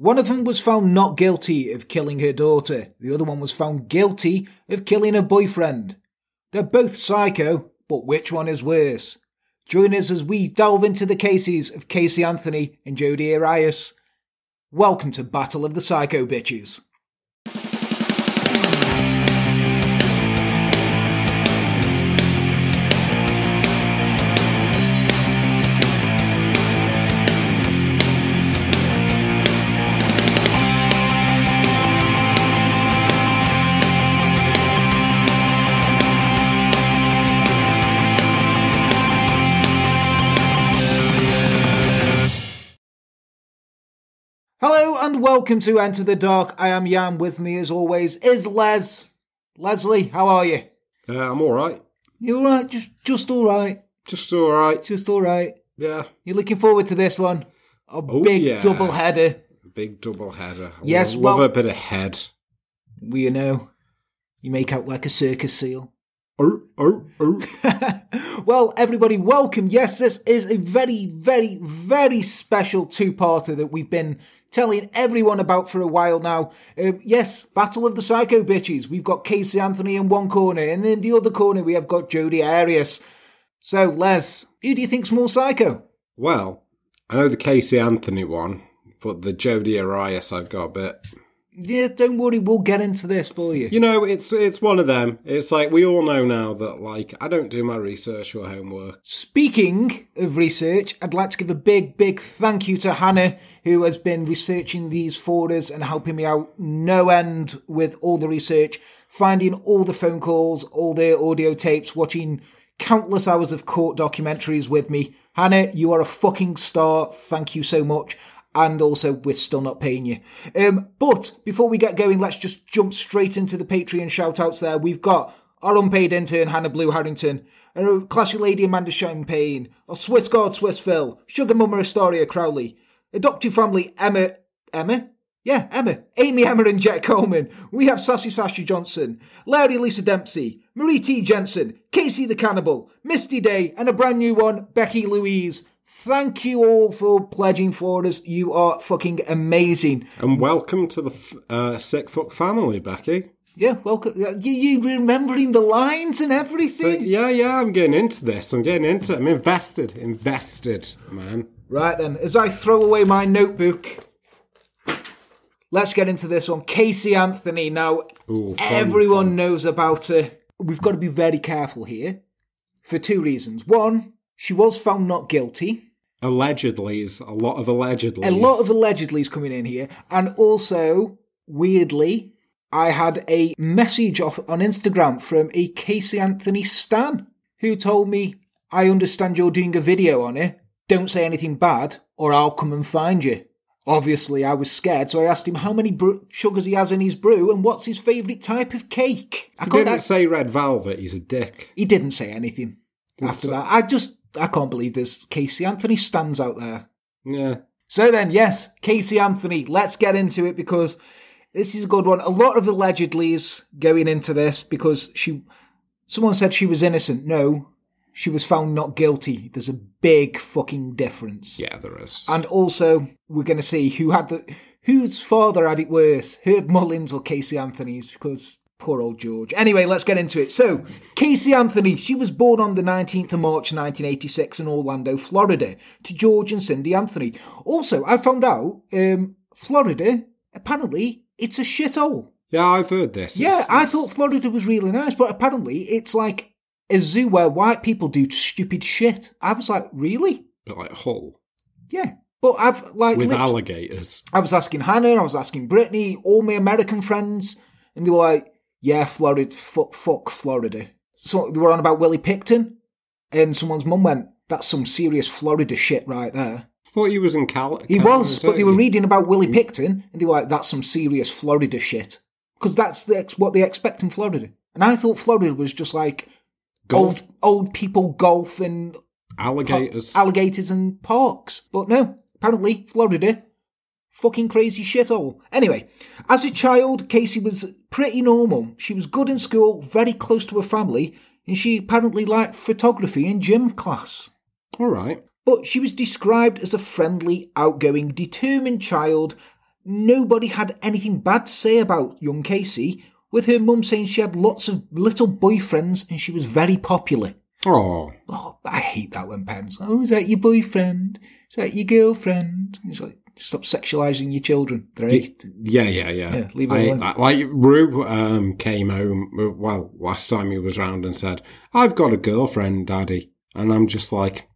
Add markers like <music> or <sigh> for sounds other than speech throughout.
One of them was found not guilty of killing her daughter. The other one was found guilty of killing her boyfriend. They're both psycho, but which one is worse? Join us as we delve into the cases of Casey Anthony and Jodi Arias. Welcome to Battle of the Psycho Bitches. And welcome to Enter the Dark. I am Jan. With me, as always, is Les. Leslie, how are you? Uh, I'm all right. You all right? Just, just all right. Just all right. Just all right. Yeah. You're looking forward to this one? A Oh, big yeah. double header. Big double header. I Yes, love, love well- a bit of head. We you know, you make out like a circus seal. Oh, oh, oh. <laughs> well, everybody, welcome. Yes, this is a very, very, very special two-parter that we've been telling everyone about for a while now. Um, yes, Battle of the Psycho Bitches. We've got Casey Anthony in one corner, and in the other corner we have got Jodi Arias. So, Les, who do you think's more psycho? Well, I know the Casey Anthony one, but the Jodi Arias I've got a bit. Yeah, don't worry, we'll get into this for you. You know, it's it's one of them. It's like we all know now that like I don't do my research or homework. Speaking of research, I'd like to give a big, big thank you to Hannah, who has been researching these for us and helping me out no end with all the research, finding all the phone calls, all the audio tapes, watching countless hours of court documentaries with me. Hannah, you are a fucking star. Thank you so much. And also, we're still not paying you. Um, but before we get going, let's just jump straight into the Patreon shout outs there. We've got our unpaid intern, Hannah Blue Harrington, a classy lady, Amanda Champagne, a Swiss God, Swiss Phil, Sugar Mama Astoria Crowley, adoptive family, Emma, Emma? Yeah, Emma, Amy Emma and Jack Coleman. We have Sassy Sasha Johnson, Larry Lisa Dempsey, Marie T. Jensen, Casey the Cannibal, Misty Day, and a brand new one, Becky Louise. Thank you all for pledging for us. You are fucking amazing. And welcome to the uh, sick fuck family, Becky. Yeah, welcome. You, you remembering the lines and So, everything? yeah, yeah, I'm getting into this. I'm getting into it. I'm invested. Invested, man. Right then, as I throw away my notebook, let's get into this one. Casey Anthony. Now, Ooh, fun, everyone knows about her. We've got to be very careful here for two reasons. One, she was found not guilty. Allegedly is a lot of allegedly. A lot of allegedly's coming in here. And also, weirdly, I had a message off on Instagram from a Casey Anthony Stan who told me, I understand you're doing a video on it. Don't say anything bad, or I'll come and find you. Obviously, I was scared, so I asked him how many br- sugars he has in his brew and what's his favourite type of cake. I He didn't I- say red velvet. He's a dick. he didn't say anything after that. I just, I can't believe there's Casey Anthony stands out there. Yeah. So then, yes, Casey Anthony, let's get into it because this is a good one. A lot of allegedly's going into this because she, someone said she was innocent. No, she was found not guilty. There's a big fucking difference. Yeah, there is. And also, we're going to see who had the, whose father had it worse, Herb Mullins or Casey Anthony's, because poor old George. Anyway, let's get into it. So, Casey Anthony, she was born on the 19th of March 1986 in Orlando, Florida, to George and Cindy Anthony. Also, I found out, um, Florida, apparently, it's a shithole. Yeah, I've heard this. Yeah, It's- I it's- thought Florida was really nice, but apparently it's like a zoo where white people do stupid shit. I was like, really? But like Hull Yeah. But I've like with alligators. I was asking Hannah, I was asking Brittany, all my American friends, and they were like, "Yeah, Florida, fuck, fuck Florida." So they were on about Willie Pickton, and someone's mum went, "That's some serious Florida shit right there." thought he was in Cal. He was, but they were reading about Willie mm. Pickton, and they were like, "That's some serious Florida shit," because that's the, ex- what they expect in Florida. And I thought Florida was just like golf old old people golf and alligators. alligators and parks. But no, apparently Florida, fucking crazy shithole. Anyway, as a child, Casey was pretty normal. She was good in school, very close to her family, and she apparently liked photography and gym class. All right. But she was described as a friendly, outgoing, determined child. nobody had anything bad to say about young Casey, with her mum saying she had lots of little boyfriends and she was very popular. Oh, Oh, I hate that when parents, oh, is that your boyfriend? Is that your girlfriend? It's like, stop sexualizing your children. They're eight. yeah, yeah, yeah. Yeah, leave I alone. that. Like Rue um, came home. Well, last time he was round and said, "I've got a girlfriend, Daddy," and I'm just like,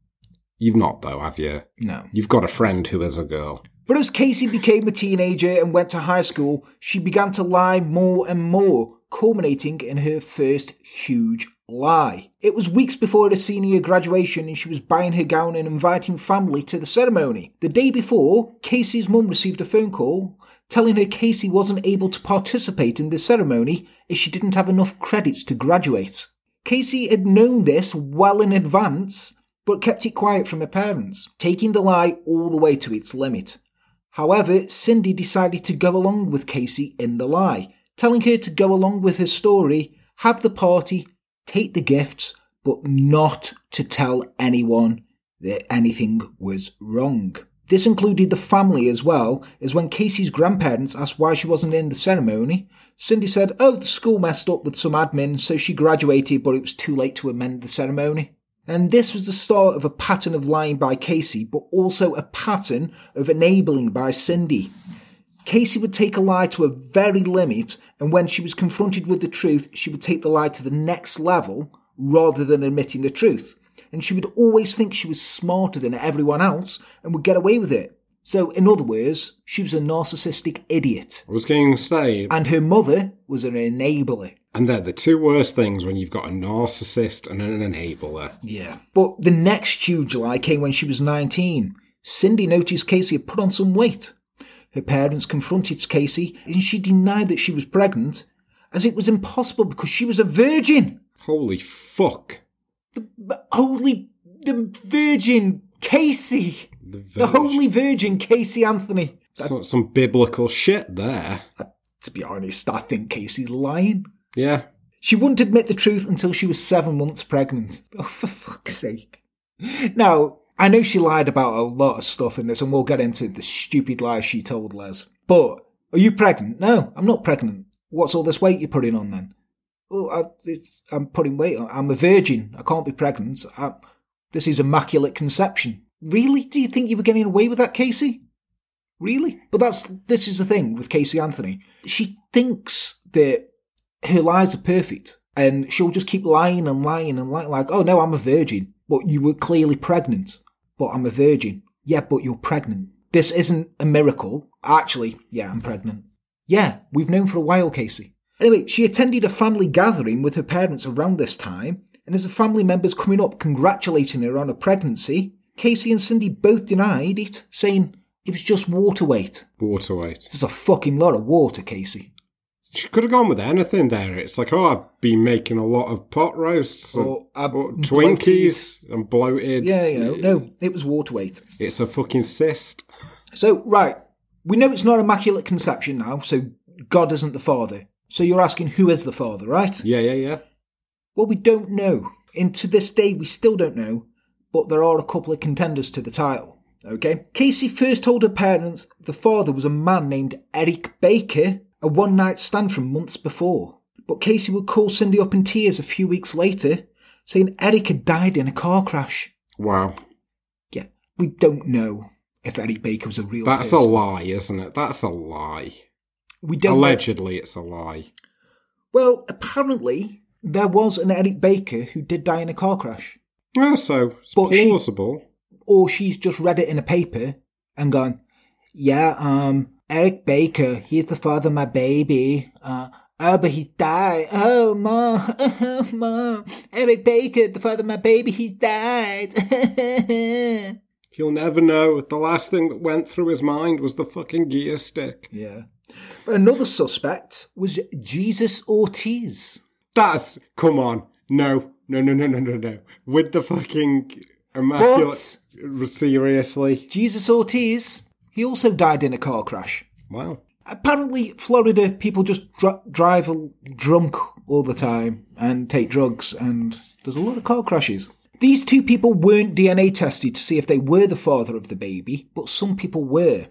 "You've not though, have you? No. You've got a friend who is a girl." But as Casey became a teenager and went to high school, she began to lie more and more, culminating in her first huge lie. It was weeks before her senior graduation and she was buying her gown and inviting family to the ceremony. The day before, Casey's mum received a phone call telling her Casey wasn't able to participate in the ceremony as she didn't have enough credits to graduate. Casey had known this well in advance, but kept it quiet from her parents, taking the lie all the way to its limit. However, Cindy decided to go along with Casey in the lie, telling her to go along with her story, have the party, take the gifts, but not to tell anyone that anything was wrong. This included the family as well, as when Casey's grandparents asked why she wasn't in the ceremony, Cindy said, Oh, the school messed up with some admin, so she graduated, but it was too late to amend the ceremony. And this was the start of a pattern of lying by Casey, but also a pattern of enabling by Cindy. Casey would take a lie to a very limit, and when she was confronted with the truth, she would take the lie to the next level rather than admitting the truth. And she would always think she was smarter than everyone else and would get away with it. So, in other words, she was a narcissistic idiot. I was going to say, And her mother was an enabler. and they're the two worst things when you've got a narcissist and an enabler. Yeah. But the next huge lie came when she was 19. Cindy noticed Casey had put on some weight. Her parents confronted Casey and she denied that she was pregnant, as it was impossible because she was a virgin. Holy fuck! But holy, the virgin Casey. The, The holy virgin Casey Anthony. some, some biblical shit there. To be honest, I think Casey's lying. Yeah, She wouldn't admit the truth until she was seven months pregnant. Oh, for fuck's sake. Now, I know she lied about a lot of stuff in this, and we'll get into the stupid lies she told Les. But, are you pregnant? No, I'm not pregnant. What's all this weight you're putting on then? Oh, I, I'm putting weight on. I'm a virgin. I can't be pregnant. I, this is immaculate conception. Really? Do you think you were getting away with that, Casey? Really? But that's this is the thing with Casey Anthony. She thinks that her lies are perfect, and she'll just keep lying and lying and lying. Like, oh no, I'm a virgin, but you were clearly pregnant. But I'm a virgin. Yeah, but you're pregnant. This isn't a miracle. Actually, yeah, I'm pregnant. Yeah, we've known for a while, Casey. Anyway, she attended a family gathering with her parents around this time, and as the family members coming up congratulating her on her pregnancy, Casey and Cindy both denied it, saying it was just water weight. water weight. There's a fucking lot of water, Casey. She could have gone with anything there. It's like, oh, I've been making a lot of pot roasts and, Or, uh, or Twinkies and bloated. Yeah, you know, no, it was water weight. It's a fucking cyst. So, right, we know it's not immaculate conception now, so God isn't the father. So you're asking who is the father, right? Yeah, yeah, yeah. Well, we don't know. And to this day, we still don't know, but there are a couple of contenders to the title. Okay? Casey first told her parents the father was a man named Eric Baker, a one night stand from months before. But Casey would call Cindy up in tears a few weeks later, saying Eric had died in a car crash. Wow. Yeah, we don't know if Eric Baker was a real That's a lie, isn't it? That's a lie. We don't know. Allegedly, it's a lie. Well, apparently, there was an Eric Baker who did die in a car crash. Oh, so it's But she- Or she's just read it in a paper and gone, yeah, um, Eric Baker, he's the father of my baby. Uh, oh, but he's died. Oh, mom, <laughs> oh, mom, Eric Baker, the father of my baby, he's died. <laughs> He'll never know. The last thing that went through his mind was the fucking gear stick. yeah. But another suspect was Jesus Ortiz. That's come on. No, no, no, no, no, no, no. With the fucking immaculate. But, Seriously. Jesus Ortiz, he also died in a car crash. Wow. Apparently, Florida people just dr- drive drunk all the time and take drugs, and there's a lot of car crashes. These two people weren't DNA tested to see if they were the father of the baby, but some people were.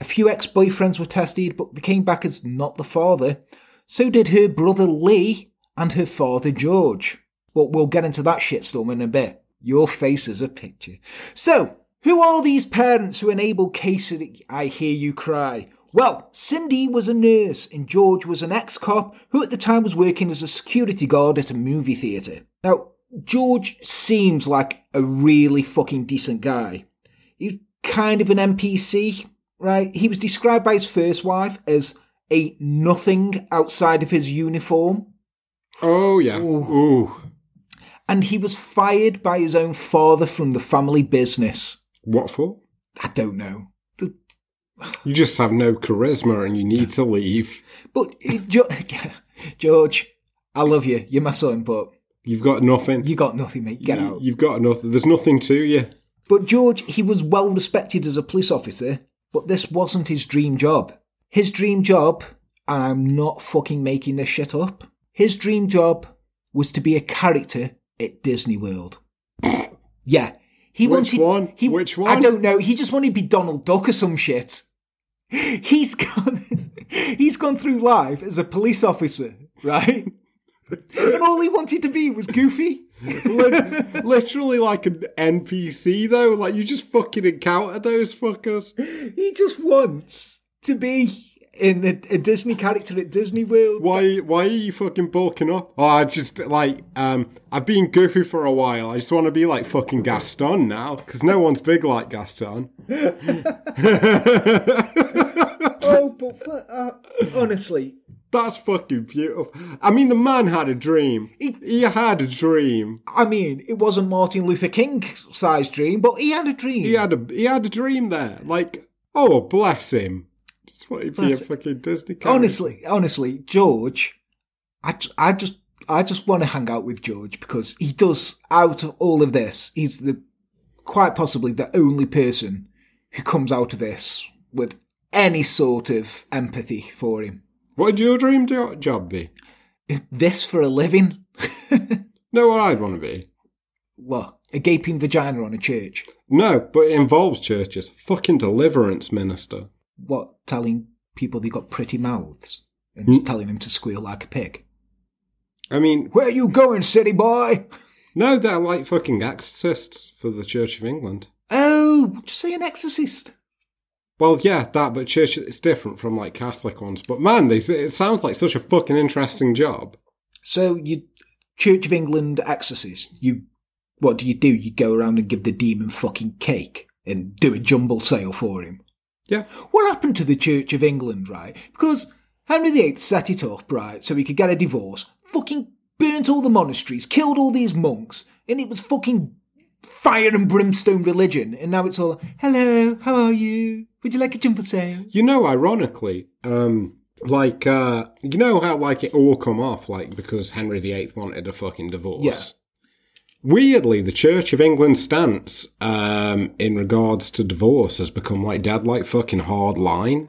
A few ex boyfriends were tested, but they came back as not the father. So did her brother Lee and her father George. But we'll get into that shitstorm in a bit. Your face is a picture. So, who are these parents who enable Casey? I hear you cry. Well, Cindy was a nurse and George was an ex cop who at the time was working as a security guard at a movie theatre. Now, George seems like a really fucking decent guy. He's kind of an NPC, right? He was described by his first wife as a nothing outside of his uniform, Oh yeah. Ooh. and he was fired by his own father from the family business. What for? I don't know. The- You just have no charisma and you need to leave. But uh, Jo- <laughs> George, I love you. You're my son, but You've got nothing. you got nothing, mate. Get You- out. You've got nothing. There's nothing to you. But George, he was well respected as a police officer, but this wasn't his dream job. His dream job, and I'm not fucking making this shit up, his dream job was to be a character at Disney World. yeah. He Which wanted, one? He, Which I don't know. He just wanted to be Donald Duck or some shit. He's gone. <laughs> He's gone through life as a police officer, right? and all he wanted to be was Goofy. Literally like an NPC though. Like you just fucking encounter those fuckers. He just wants to be in a, a Disney character at Disney World. Why? Why are you fucking bulking up? Oh, I just like um. I've been goofy for a while. I just want to be like fucking Gaston now because no one's big like Gaston. <laughs> Oh, but uh, honestly, That's fucking beautiful. I mean, the man had a dream. He- He had a dream. I mean, it wasn't Martin Luther King's size dream, but he had a dream. He had a he had a dream there. Like, oh bless him. Just want to be a fucking Disney character. honestly, honestly, George, I, I just, I just want to hang out with George because he does. Out of all of this, he's the quite possibly the only person who comes out of this with any sort of empathy for him. What would your dream jo- job be? Uh, this for a living. <laughs> no, what I'd want to be? What? A gaping vagina on a church? No, but it involves churches. Fucking deliverance minister. What? Telling people they got pretty mouths and hmm. telling them to squeal like a pig? I mean, Where are you going, city boy? no, they're like fucking exorcists for the Church of England. Oh, just say an exorcist. Well, yeah, that, but church it's different from like Catholic ones. But man, they, it sounds like such a fucking interesting job. So you, Church of England exorcist. You, what do you do? You go around and give the demon fucking cake and do a jumble sale for him. Yeah, What happened to the Church of England, right? Because Henry VIII set it up, right, so he could get a divorce, fucking burnt all the monasteries, killed all these monks, and it was fucking fire and brimstone religion. And now it's all, hello, how are you? Would you like a jumble sale? you know, ironically, um, like uh, you know how like it all come off like because Henry VIII wanted a fucking divorce. Yeah. Weirdly, the Church of England stance um, in regards to divorce has become like dead like fucking hard line.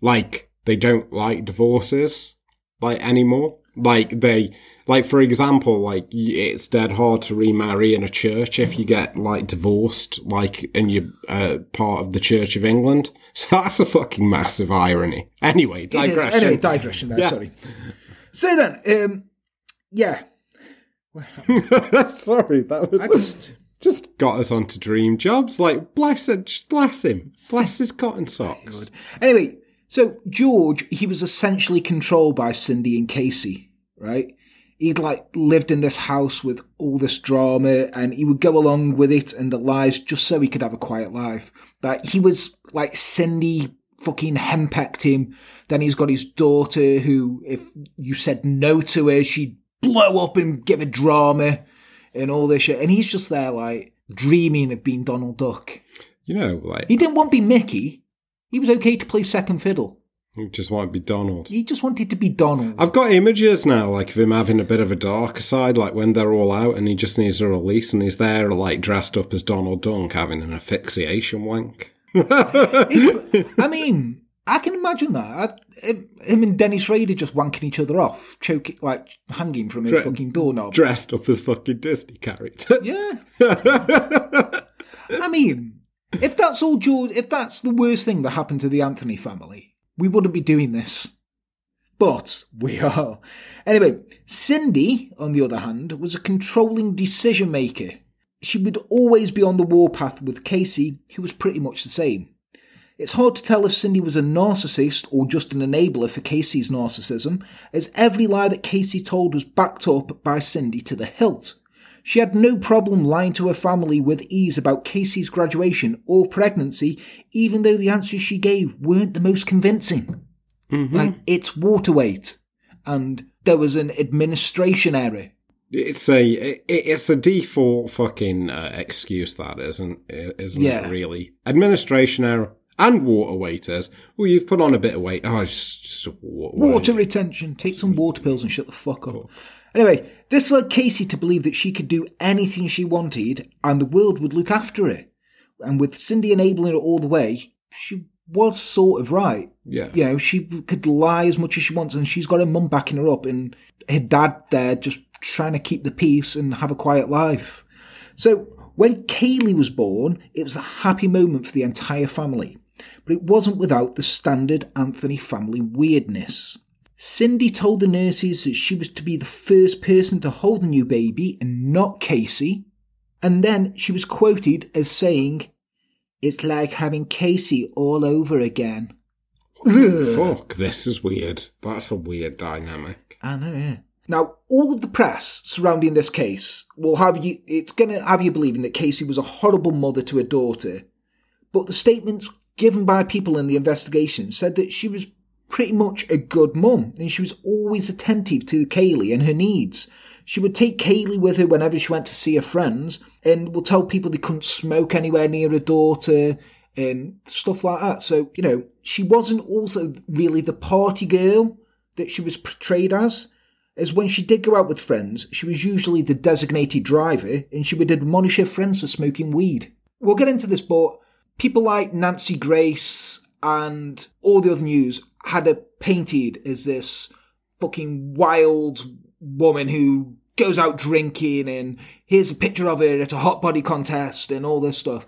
Like they don't like divorces like anymore. Like they like for example, like it's dead hard to remarry in a church if you get like divorced, like and you're uh, part of the Church of England. <laughs> So that's a fucking massive irony. Anyway, digression. Anyway, digression there, Yeah. sorry. So then, um, yeah. <laughs> Sorry, that was just, just got us onto dream jobs. Like bless it, bless him, bless his cotton socks. Anyway, so George, he was essentially controlled by Cindy and Casey, right? He'd like lived in this house with all this drama and he would go along with it and the lies just so he could have a quiet life. Like he was like Cindy fucking henpecked him. Then he's got his daughter who, if you said no to her, she'd blow up and give a drama and all this shit. And he's just there like dreaming of being Donald Duck. You know, like He didn't want to be Mickey. He was okay to play second fiddle. He just wanted to be Donald. He just wanted to be Donald. I've got images now, like of him having a bit of a darker side, like when they're all out and he just needs a release, and he's there, like dressed up as Donald Dunk, having an asphyxiation wank. <laughs> I mean, I can imagine that. I, him, and Dennis Rader just wanking each other off, choking, like hanging from a Dre- fucking doorknob. dressed up as fucking Disney characters. yeah. <laughs> I mean, if that's all George, if that's the worst thing that happened to the Anthony family, we wouldn't be doing this. But we are. Anyway, Cindy, on the other hand, was a controlling decision maker. She would always be on the warpath with Casey, who was pretty much the same. It's hard to tell if Cindy was a narcissist or just an enabler for Casey's narcissism, as every lie that Casey told was backed up by Cindy to the hilt. She had no problem lying to her family with ease about Casey's graduation or pregnancy, even though the answers she gave weren't the most convincing. Mm-hmm. Like, it's water weight, and there was an administration error. It's a it, it's a default fucking uh, excuse that isn't isn't Yeah. it really administration error and water waiters. Well, you've put on a bit of weight. Oh, it's just water. Water retention. Take some water pills and shut the fuck up. Anyway, this led Casey to believe that she could do anything she wanted and the world would look after her. And with Cindy enabling her all the way, she was sort of right. Yeah. You know, she could lie as much as she wants and she's got her mum backing her up and her dad there just trying to keep the peace and have a quiet life. So when Caylee was born, it was a happy moment for the entire family. But it wasn't without the standard Anthony family weirdness. Cindy told the nurses that she was to be the first person to hold the new baby and not Casey. And then she was quoted as saying, It's like having Casey all over again. <laughs> Fuck, this is weird. That's a weird dynamic. I know, yeah. Now, all of the press surrounding this case will have you, it's going to have you believing that Casey was a horrible mother to her daughter. But the statements given by people in the investigation said that she was pretty much a good mum and she was always attentive to Caylee and her needs. She would take Caylee with her whenever she went to see her friends and would tell people they couldn't smoke anywhere near her daughter and stuff like that. So, you know, she wasn't also really the party girl that she was portrayed as. As when she did go out with friends, she was usually the designated driver and she would admonish her friends for smoking weed. We'll get into this, but people like Nancy Grace and all the other news had her painted as this fucking wild woman who goes out drinking and here's a picture of her at a hot body contest and all this stuff.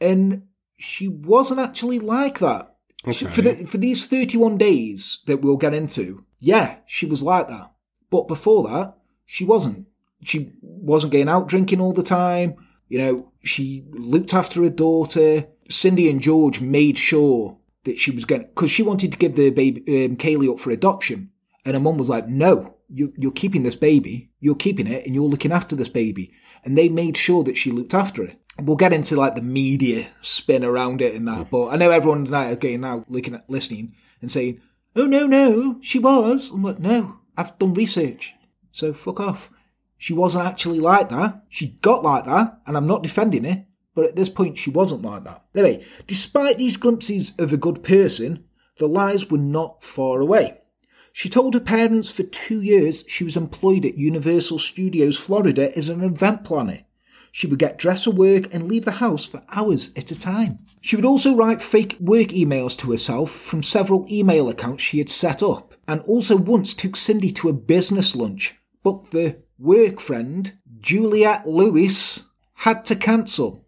And she wasn't actually like that. She- for, the, for these 31 days that we'll get into, yeah, she was like that. But before that, she wasn't. She wasn't going out drinking all the time. You know, she looked after her daughter. Cindy and George made sure that she was going because she wanted to give the baby um, Caylee up for adoption, and her mum was like, "No, you, you're keeping this baby. You're keeping it, and you're looking after this baby." And they made sure that she looked after it. We'll get into like the media spin around it and that, but I know everyone's now again now looking at listening and saying, "Oh no, no, she was." I'm like, "No, I've done research, so fuck off." She wasn't actually like that. She got like that, and I'm not defending her, but at this point she wasn't like that. Anyway, despite these glimpses of a good person, the lies were not far away. She told her parents for two years she was employed at Universal Studios Florida as an event planner. She would get dressed for work and leave the house for hours at a time. She would also write fake work emails to herself from several email accounts she had set up, and also once took Cindy to a business lunch. But the work friend, Juliette Lewis, had to cancel,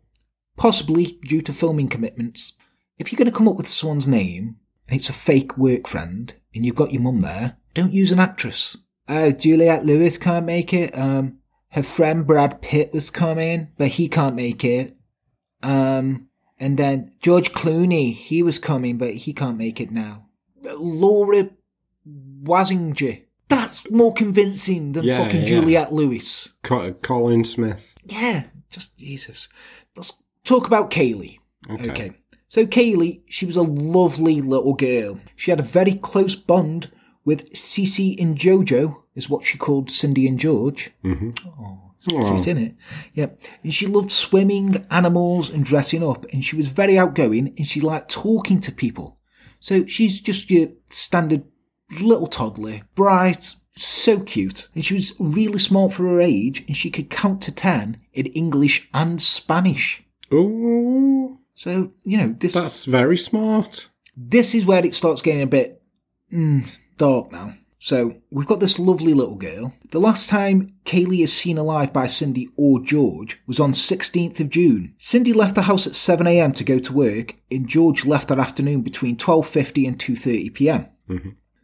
possibly due to filming commitments. If you're going to come up with someone's name and it's a fake work friend and you've got your mum there, don't use an actress. Oh, Juliette Lewis can't make it. Um, her friend Brad Pitt was coming, but he can't make it. Um, and then George Clooney, he was coming, but he can't make it now. Laura Wazinger. That's more convincing than Yeah, fucking yeah. Juliette Lewis. Colin Smith. Yeah, just Jesus. Talk about Caylee. Okay. Okay. So Caylee, she was a lovely little girl. She had a very close bond with Cece and Jojo, is what she called Cindy and George. Mm-hmm. Oh, she's in it. Yeah. And she loved swimming, animals, and dressing up. And she was very outgoing and she liked talking to people. So she's just your standard little toddler, bright, so cute. And she was really smart for her age and she could count to 10 in English and Spanish. Ooh, So, you know, this that's very smart. this is where it starts getting a bit mm, dark now. So we've got this lovely little girl. The last time Caylee is seen alive by Cindy or George was on 16th of June. Cindy left the house at 7am to go to work and George left that afternoon between 12.50 and 2.30pm.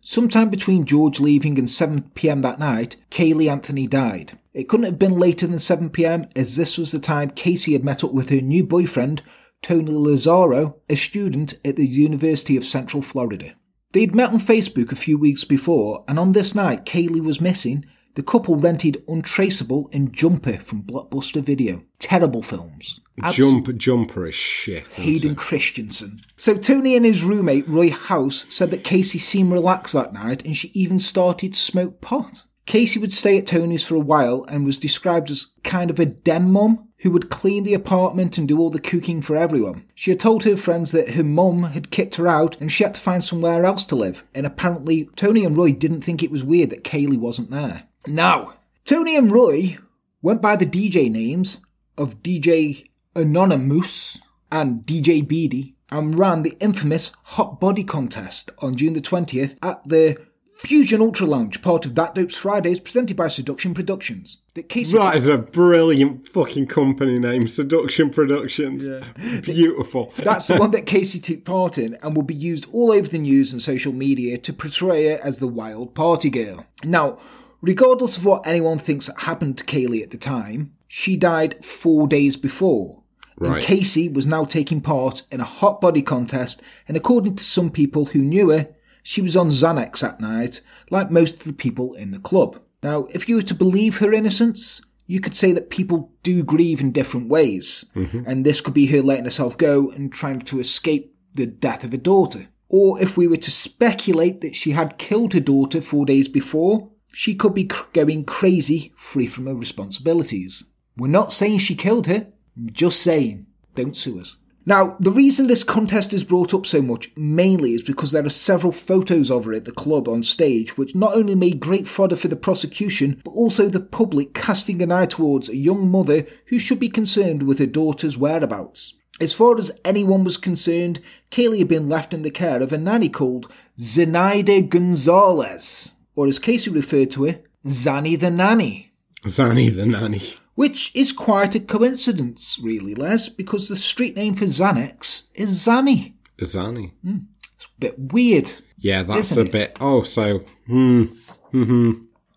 Sometime between George leaving and 7pm that night, Caylee Anthony died. It couldn't have been later than 7pm as this was the time Casey had met up with her new boyfriend, Tony Lazzaro, a student at the University of Central Florida. They'd met on Facebook a few weeks before, and on this night Caylee was missing. The couple rented Untraceable and Jumper from Blockbuster Video. Terrible films. Abs- Jump, jumper is shit. Hayden? Christensen. So Tony and his roommate Roy House said that Casey seemed relaxed that night and she even started to smoke pot. Casey would stay at Tony's for a while and was described as kind of a den mum who would clean the apartment and do all the cooking for everyone. She had told her friends that her mum had kicked her out and she had to find somewhere else to live, and apparently Tony and Roy didn't think it was weird that Caylee wasn't there. Now, Tony and Roy went by the DJ names of DJ Anonymous and DJ Beady and ran the infamous Hot Body Contest on June the 20th at the Fusion Ultra Lounge, part of That Dopes Fridays, presented by Seduction Productions. That Casey That is a brilliant fucking company name, Seduction Productions. Yeah. Beautiful. That's the one that Casey took part in and will be used all over the news and social media to portray her as the wild party girl. Now, regardless of what anyone thinks happened to Caylee at the time, she died four days before. And Right. Casey was now taking part in a hot body contest, and according to some people who knew her, she was on Xanax that night, like most of the people in the club. Now, if you were to believe her innocence, you could say that people do grieve in different ways, mm-hmm. and this could be her letting herself go and trying to escape the death of her daughter. Or if we were to speculate that she had killed her daughter four days before, she could be cr- going crazy, free from her responsibilities. We're not saying she killed her, I'm just saying, don't sue us. Now, the reason this contest is brought up so much mainly is because there are several photos of her at the club on stage, which not only made great fodder for the prosecution, but also the public casting an eye towards a young mother who should be concerned with her daughter's whereabouts. As far as anyone was concerned, Caylee had been left in the care of a nanny called Zenaida Gonzalez, or as Casey referred to her, Zanny the Nanny. Zanny the nanny. Which is quite a coincidence, really, Les, because the street name for Xanax is Zanny. Zanny. Mm. It's a bit weird. Yeah, that's a it? bit. Oh, so hmm, hmm.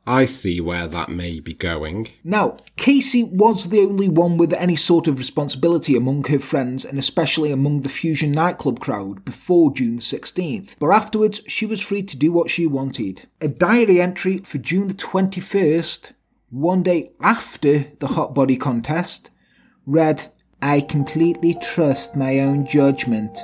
I see where that may be going. Now, Casey was the only one with any sort of responsibility among her friends and especially among the Fusion nightclub crowd before June 16th. But afterwards, she was free to do what she wanted. A diary entry for June the 21st, one day after the hot body contest, read, I completely trust my own judgment,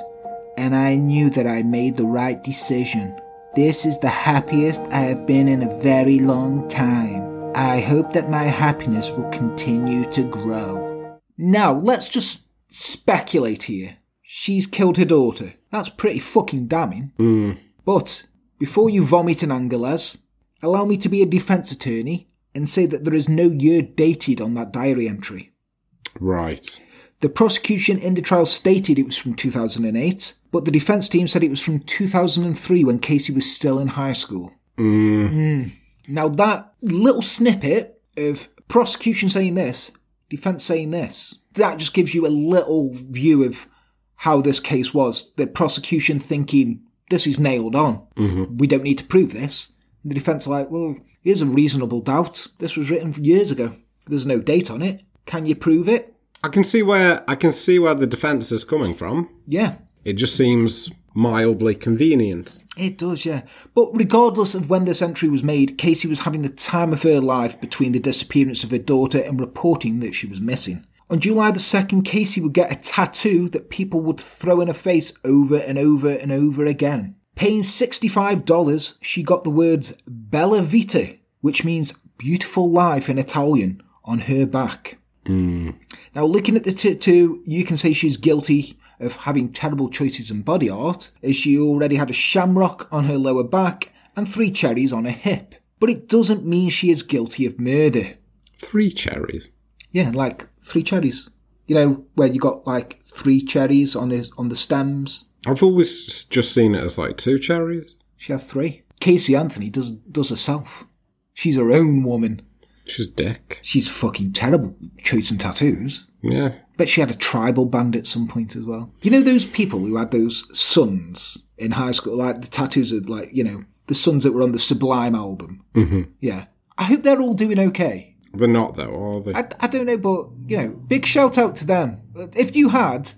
and I knew that I made the right decision. This is the happiest I have been in a very long time. I hope that my happiness will continue to grow. Now, let's just speculate here. She's killed her daughter. That's pretty fucking damning. Hmm. But before you vomit in anger, Les, allow me to be a defense attorney and say that there is no year dated on that diary entry. Right. The prosecution in the trial stated it was from 2008, but the defense team said it was from 2003 when Casey was still in high school. Mm. Now, that little snippet of prosecution saying this, defense saying this, that just gives you a little view of how this case was. The prosecution thinking, this is nailed on. We don't need to prove this. And the defense are like, well, here's a reasonable doubt. This was written years ago. There's no date on it. Can you prove it? I can see where I can see where the defence is coming from. Yeah, It just seems mildly convenient. It does, yeah. But regardless of when this entry was made, Casey was having the time of her life between the disappearance of her daughter and reporting that she was missing. On July the 2nd, Casey would get a tattoo that people would throw in her face over and over and over again. Paying $65, she got the words Bella Vita, which means beautiful life in Italian, on her back. Hmm. Now, looking at the tattoo, you can say she's guilty of having terrible choices in body art, as she already had a shamrock on her lower back and three cherries on her hip. But it doesn't mean she is guilty of murder. Three cherries. Yeah, like three cherries. You know, where you got like three cherries on his, on the stems. I've always just seen it as like two cherries. She had three. Casey Anthony does does herself. She's her own woman. She's dick. She's fucking terrible chasing tattoos. Yeah. Bet she had a tribal band at some point as well. You know those people who had those sons in high school, like the tattoos of like, you know, the sons that were on the Sublime album. Mm-hmm. Yeah. I hope they're all doing okay. They're not though, are they? I, I don't know, but, you know, big shout out to them. If you had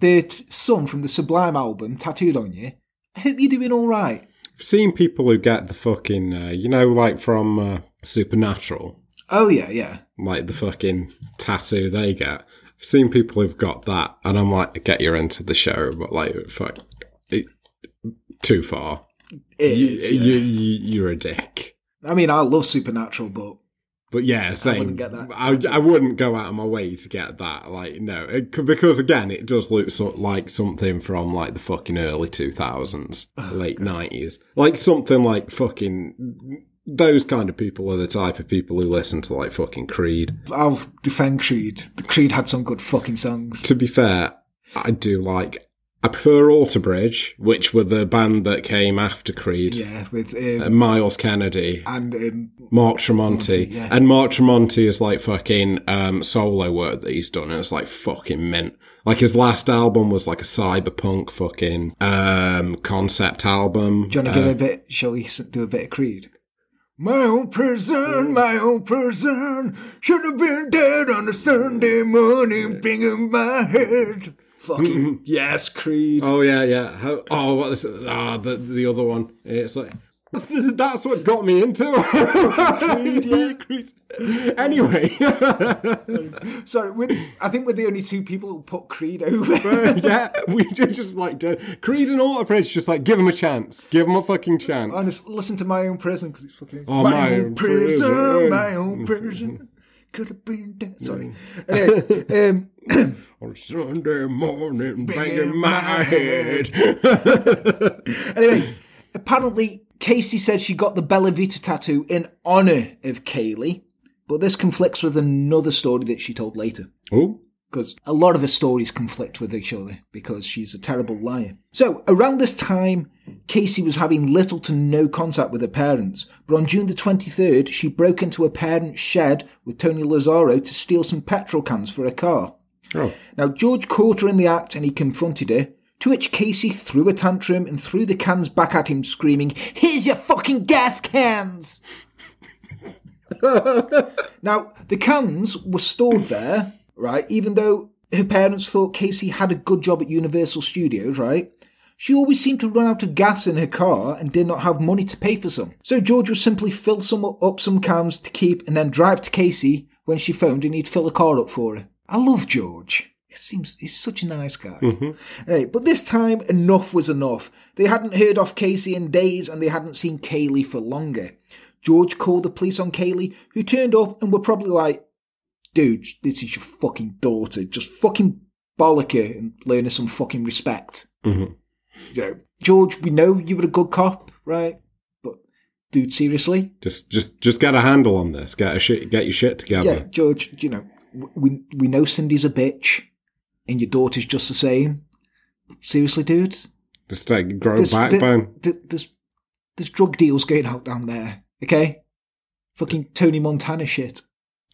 the t- son from the Sublime album tattooed on you, I hope you're doing all right. I've seen people who get the fucking, uh, you know, like from uh, Supernatural, Oh, yeah, yeah. like the fucking tattoo they get. I've seen people who've got that, and I'm like, get you're into the show, but like, fuck, it, too far. It You, is, yeah. you, you, you're a dick. I mean, I love Supernatural, but But yeah, same. I wouldn't get that. I, I wouldn't go out of my way to get that. Like, no, it, because again, it does look so, like something from like the fucking early two thousands, Oh, late nineties, like something like fucking. Those kind of people are the type of people who listen to like fucking Creed. I'll defend Creed. The Creed had some good fucking songs. To be fair, I do like. I prefer Alter Bridge, which were the band that came after Creed. Yeah, with Uh, um, Myles Kennedy, and um, Mark Tremonti. yeah. And Mark Tremonti is like fucking um, solo work that he's done, and it's like fucking mint. Like his last album was like a cyberpunk fucking um, concept album. do you want Uh, to give a bit? Shall we do a bit of Creed? My own prison, my own prison, should have been dead on a Sunday morning, banging my head. Fucking <laughs> yes, Creed. Oh yeah, yeah. How, oh, what is it? Ah, the the other one. It's like that's, what got me into <laughs> yeah, Creed. Anyway, <laughs> Sorry, with, I think we're the only two people who put Creed over. yeah, we just like do Creed and Alter Bridge. Just like give him a chance. Give him a fucking chance. Honest, listen to my own prison because it's fucking. Oh, my own prison. my own prison. Could have been dead. Sorry. Anyway, um, On Sunday morning, banging my head. <laughs> anyway, apparently Casey said she got the Bella Vita tattoo in honour of Caylee, but this conflicts with another story that she told later. oh, Because a lot of her stories conflict with each other because she's a terrible liar. So, around this time, Casey was having little to no contact with her parents, but on June the 23rd, she broke into her parents' shed with Tony Lazzaro to steal some petrol cans for her car. Oh, Now, George caught her in the act and he confronted her, to which Casey threw a tantrum and threw the cans back at him, screaming, Here's your fucking gas cans! <laughs> now, the cans were stored there, right, even though her parents thought Casey had a good job at Universal Studios, right? She always seemed to run out of gas in her car and did not have money to pay for some. So George would simply fill some up some cans to keep and then drive to Casey when she phoned and he'd fill the car up for her. I love George. He seems he's such a nice guy. Anyway, but this time enough was enough. They hadn't heard of Casey in days and they hadn't seen Caylee for longer. George called the police on Caylee, who turned up and were probably like, dude, this is your fucking daughter. Just fucking bollock her and learn her some fucking respect. Mhm. You know, George, we know you were a good cop, right? But, dude, seriously? just just just get a handle on this. Get a shit. Get your shit together. Yeah, George, you know, we, we know Cindy's a bitch and your daughter's just the same. Seriously, dude? Just like grow There's- backbone. there- there- there's, there's drug deals going out down there, okay? Fucking Tony Montana shit.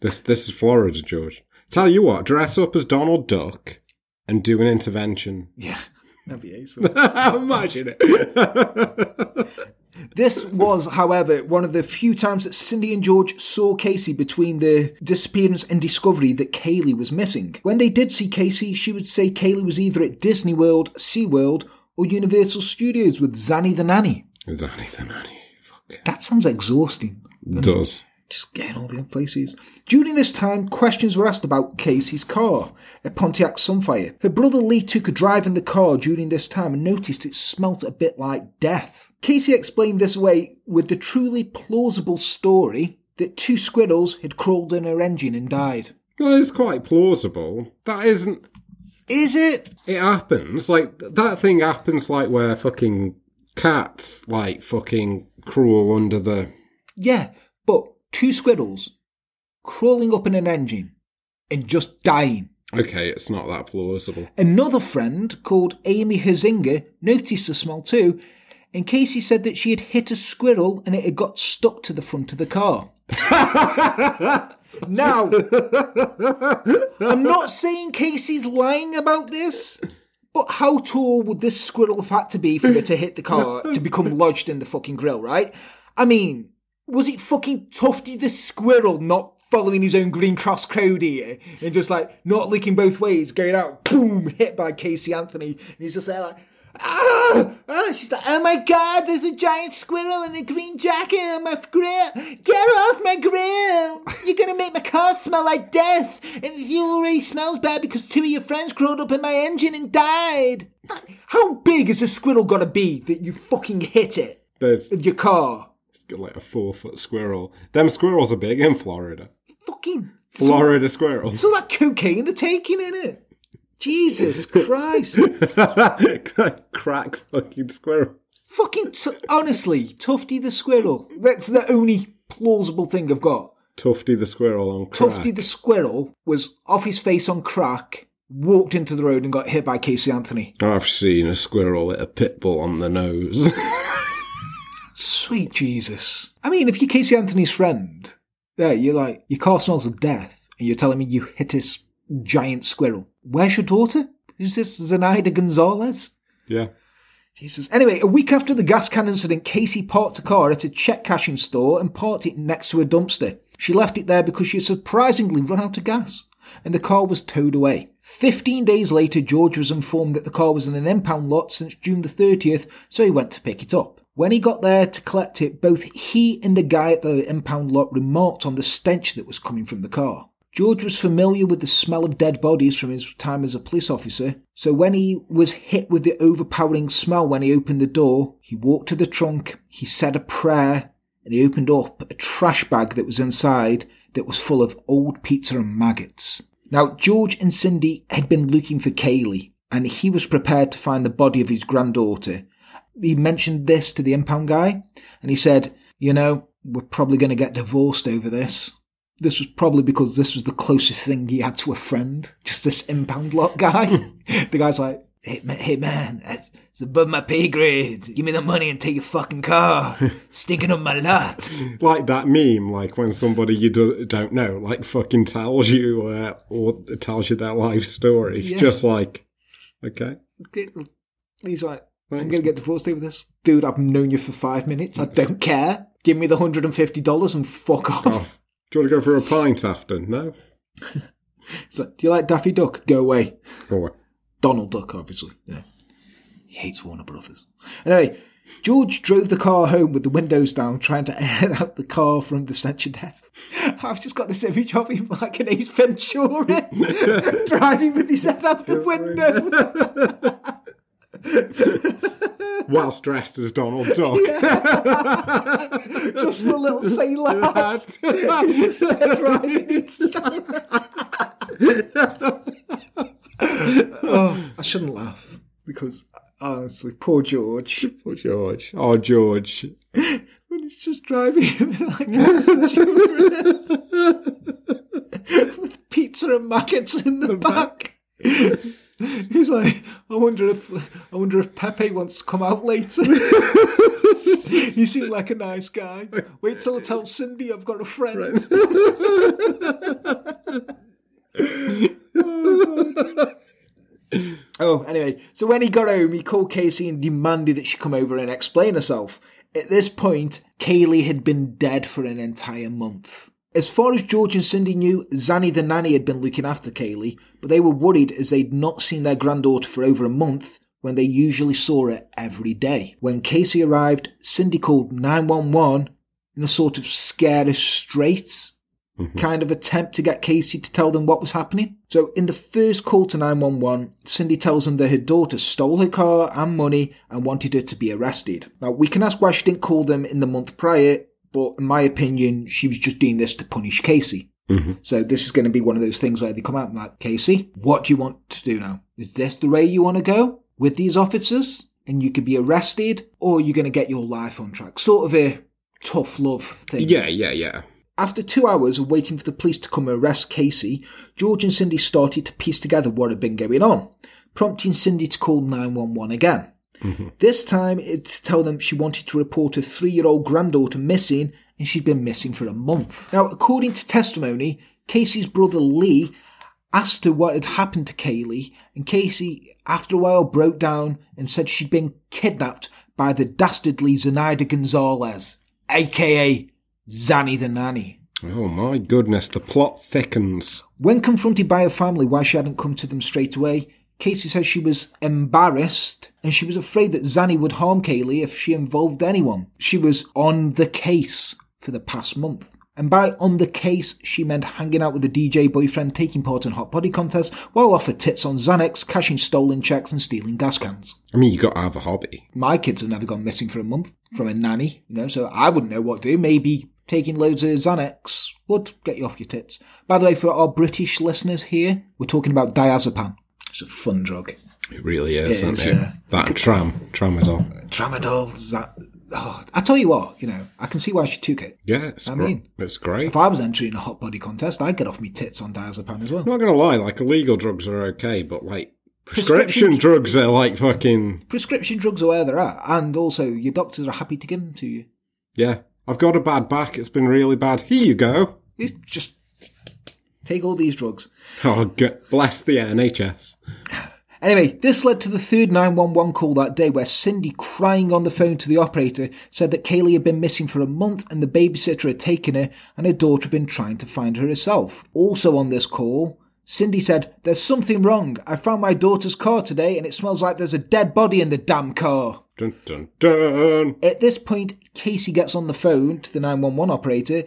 This this is Florida, George. Tell you what, dress up as Donald Duck and do an intervention. Yeah, <laughs> that'd be <laughs> ace. Imagine it. <laughs> This was, however, one of the few times that Cindy and George saw Casey between the disappearance and discovery that Caylee was missing. When they did see Casey, she would say Caylee was either at Disney World, SeaWorld, or Universal Studios with Zanny the Nanny. Zanny the nanny. Fuck. That sounds exhausting. It Does. Just getting all the other places. During this time, questions were asked about Casey's car, a Pontiac Sunfire. Her brother Lee took a drive in the car during this time and noticed it smelt a bit like death. Casey explained this away with the truly plausible story that two squirrels had crawled in her engine and died. Well, it's quite plausible. That isn't. Is it? It happens. Like that thing happens. Like where fucking cats like fucking crawl under the. Yeah, two squirrels crawling up in an engine and just dying. Okay, it's not that plausible. Another friend called Amy Huizenga noticed the smell too and Casey said that she had hit a squirrel and it had got stuck to the front of the car. <laughs> now, I'm not saying Casey's lying about this, but how tall would this squirrel have had to be for it to hit the car to become lodged in the fucking grill, right? I mean, was it fucking Tufty the squirrel not following his own Green Cross Code here and just like not looking both ways, going out, boom, hit by Casey Anthony, and he's just there like, ah, ah, she's like, oh my god, there's a giant squirrel in a green jacket on my grill. Get off my grill! You're gonna make my car smell like death, and the fuel already smells bad because two of your friends crawled up in my engine and died. How big is a squirrel gotta be that you fucking hit it There's your car? Like a four foot squirrel. Them squirrels are big in Florida. Fucking Florida squirrels. It's all that cocaine they're taking in it. Jesus <laughs> Christ. <laughs> Crack fucking squirrel. Fucking, t- honestly, Tufty the squirrel. That's the only plausible thing I've got. Tufty the squirrel on crack. Tufty the squirrel was off his face on crack, walked into the road and got hit by Casey Anthony. I've seen a squirrel hit a pit bull on the nose. <laughs> Sweet Jesus. I mean, if you're Casey Anthony's friend, yeah, you're like, your car smells of death, and you're telling me you hit this giant squirrel. Where's your daughter? Is this Zenaida Gonzalez? yeah. Jesus. Anyway, a week after the gas can incident, Casey parked a car at a check cashing store and parked it next to a dumpster. She left it there because she had surprisingly run out of gas, and the car was towed away. Fifteen days later, George was informed that the car was in an impound lot since June the 30th, so he went to pick it up. When he got there to collect it, both he and the guy at the impound lot remarked on the stench that was coming from the car. George was familiar with the smell of dead bodies from his time as a police officer, so when he was hit with the overpowering smell when he opened the door, he walked to the trunk, he said a prayer, and he opened up a trash bag that was inside that was full of old pizza and maggots. Now, George and Cindy had been looking for Caylee, and he was prepared to find the body of his granddaughter. He mentioned this to the impound guy, and he said, You know, we're probably going to get divorced over this. This was probably because this was the closest thing he had to a friend, just this impound lot guy. <laughs> the guy's like, Hey man, hey man, it's above my pay grade. Give me the money and take your fucking car. <laughs> Stinking up my lot. Like that meme, like when somebody you do, don't know, like fucking tells you uh, or tells you their life story. It's Yeah. just like, okay. He's like, I'm going to get divorced over this. Dude, I've known you for five minutes. I don't care. Give me the $150 and fuck off. Oh, do you want to go for a pint after? No? <laughs> Like, do you like Daffy Duck? Go away. Or, Donald Duck, obviously. Yeah. He hates Warner Brothers. Anyway, George drove the car home with the windows down, trying to <laughs> air out the car from the stench of death. <laughs> I've just got this image of him like an Ace Ventura, driving with his head out the window. <laughs> whilst dressed as Donald Duck. <laughs> just the little sailor hat. <laughs> He's just there driving in style. oh, I shouldn't laugh because honestly, poor George. Poor George. Oh, George. When he's just driving him like Ace with pizza and maggots in the back. <laughs> He's like, I wonder if I wonder if Pepe wants to come out later. <laughs> you seem like a nice guy. Wait till I tell Cindy I've got a friend. <laughs> oh, anyway, so when he got home, he called Casey and demanded that she come over and explain herself. At this point, Caylee had been dead for an entire month. As far as George and Cindy knew, Zanny the nanny had been looking after Caylee, but they were worried as they'd not seen their granddaughter for over a month when they usually saw her every day. When Casey arrived, Cindy called 911 in a sort of scare us straight mm-hmm. kind of attempt to get Casey to tell them what was happening. So in the first call to 911, Cindy tells them that her daughter stole her car and money and wanted her to be arrested. Now we can ask why she didn't call them in the month prior, but in my opinion, she was just doing this to punish Casey. Mm-hmm. So this is going to be one of those things where they come out and like, Casey, what do you want to do now? Is this the way you want to go with these officers? And you could be arrested, or you're going to get your life on track. Sort of a tough love thing. Yeah, yeah, yeah. After two hours of waiting for the police to come arrest Casey, George and Cindy started to piece together what had been going on, prompting Cindy to call 911 again. Mm-hmm. This time it's to tell them she wanted to report her three year old granddaughter missing and she'd been missing for a month. Now, according to testimony, Casey's brother Lee asked her what had happened to Caylee, and Casey, after a while, broke down and said she'd been kidnapped by the dastardly Zenaida Gonzalez, aka Zanny the Nanny. Oh my goodness, the plot thickens. When confronted by her family why she hadn't come to them straight away, Casey says she was embarrassed and she was afraid that Zanny would harm Caylee if she involved anyone. She was on the case for the past month. And by on the case, she meant hanging out with a DJ boyfriend, taking part in hot body contests, while off her tits on Xanax, cashing stolen checks and stealing gas cans. I mean, you got to have a hobby. My kids have never gone missing for a month from a nanny, you know, so I wouldn't know what to do. Maybe taking loads of Xanax would get you off your tits. By the way, for our British listeners here, we're talking about diazepam. It's a fun drug. It really is, It isn't is, it? yeah. That tram, tramadol. Tramadol, oh, I tell you what, you know, I can see why she took it. Yeah, it's, I gr- mean- it's great. If I was entering a hot body contest, I'd get off me tits on diazepam as well. I'm not gonna lie, like illegal drugs are okay, but like prescription, Prescription- drugs are like fucking Prescription drugs are where they're at, and also your doctors are happy to give them to you. yeah. I've got a bad back. It's been really bad. Here you go. It's just take all these drugs. Oh, bless the NHS. Anyway, this led to the third 911 call that day where Cindy, crying on the phone to the operator, said that Caylee had been missing for a month and the babysitter had taken her and her daughter had been trying to find her herself. Also on this call, Cindy said, There's something wrong. I found my daughter's car today and it smells like there's a dead body in the damn car. Dun dun dun. At this point, Casey gets on the phone to the 911 operator,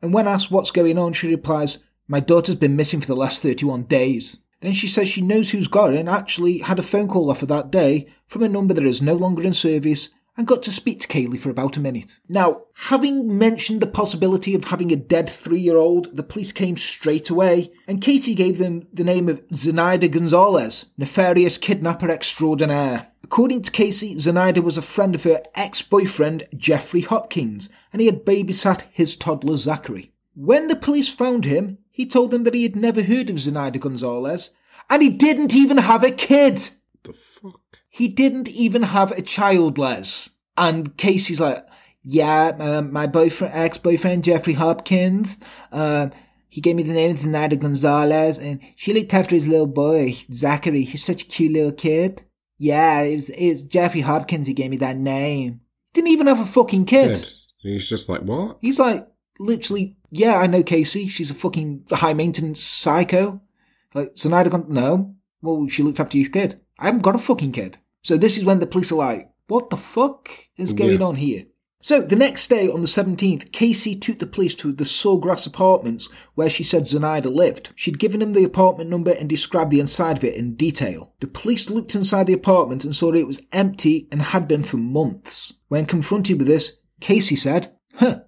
and when asked what's going on, she replies, My daughter's been missing for the last 31 days. Then she says she knows who's got her and actually had a phone call offer that day from a number that is no longer in service and got to speak to Caylee for about a minute. Now, having mentioned the possibility of having a dead three year old, the police came straight away and Katie gave them the name of Zenaida Gonzalez, nefarious kidnapper extraordinaire. According to Casey, Zenaida was a friend of her ex boyfriend, Jeffrey Hopkins, and he had babysat his toddler Zachary. When the police found him, he told them that he had never heard of Zenaida Gonzalez, and he didn't even have a kid. The fuck? He didn't even have a child, Les. And Casey's like, yeah, um, my boyfriend, ex-boyfriend Jeffrey Hopkins, um, he gave me the name of Zenaida Gonzalez, and she looked after his little boy, Zachary. He's such a cute little kid. Yeah, it was, it was Jeffrey Hopkins who gave me that name. Didn't even have a fucking kid. Good. He's just like, what? He's like, literally, yeah, I know Casey. She's a fucking high maintenance psycho. Like, Zenaida, no. Well, she looked after your kid. I haven't got a fucking kid. So this is when the police are like, what the fuck is going Yeah. on here? So the next day, on the 17th, Casey took the police to the Sawgrass Apartments where she said Zenaida lived. She'd given him the apartment number and described the inside of it in detail. The police looked inside the apartment and saw that it was empty and had been for months. When confronted with this, Casey said, Huh,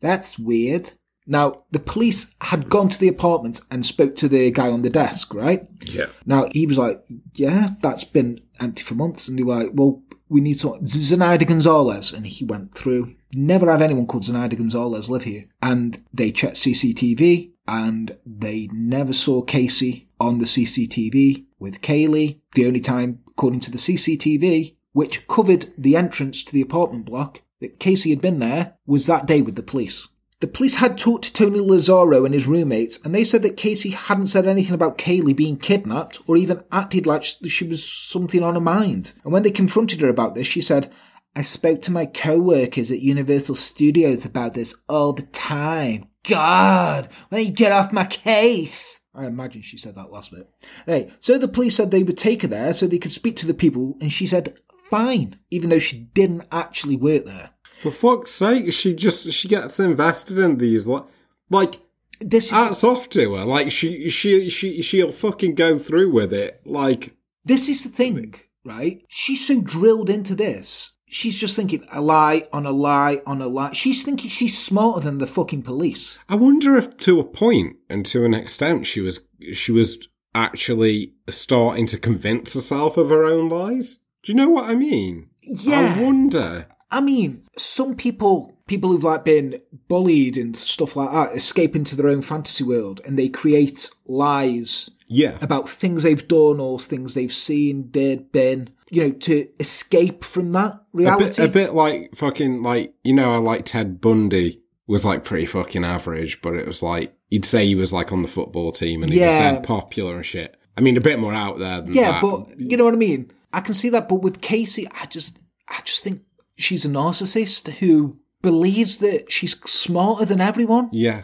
that's weird. Now, the police had gone to the apartment and spoke to the guy on the desk, right? Yeah. Now, he was like, yeah, that's been empty for months. And they were like, well, we need someone. Z- Zenaida Gonzalez. And he went through. Never had anyone called Zenaida Gonzalez live here. And they checked CCTV and they never saw Casey on the CCTV with Caylee. The only time, according to the CCTV, which covered the entrance to the apartment block, that Casey had been there was that day with the police. The police had talked to Tony Lazzaro and his roommates, and they said that Casey hadn't said anything about Caylee being kidnapped or even acted like she was something on her mind. And when they confronted her about this, she said, I spoke to my co workers at Universal Studios about this all the time. God, when you get off my case. I imagine she said that last bit. Right, so the police said they would take her there so they could speak to the people, and she said, fine, even though she didn't actually work there. For fuck's sake, she just she gets invested in these like like This is hats off to her. Like she she she she'll fucking go through with it. Like This is the thing, right? She's so drilled into this. She's just thinking a lie on a lie on a lie. She's thinking she's smarter than the fucking police. I wonder if to a point and to an extent she was she was actually starting to convince herself of her own lies. Do you know what I mean? Yeah. I wonder. I mean, some people, people who've like been bullied and stuff like that, escape into their own fantasy world and they create lies Yeah. about things they've done or things they've seen, did, been. you know, to escape from that A bit, reality. a bit like fucking like you know I like Ted Bundy was like pretty fucking average, but it was like you'd say he was like on the football team and he was dead popular and shit. I mean, a bit more out there than yeah, that. but you know what I mean. I can see that, but with Casey, I just, I just think she's a narcissist who believes that she's smarter than everyone, yeah,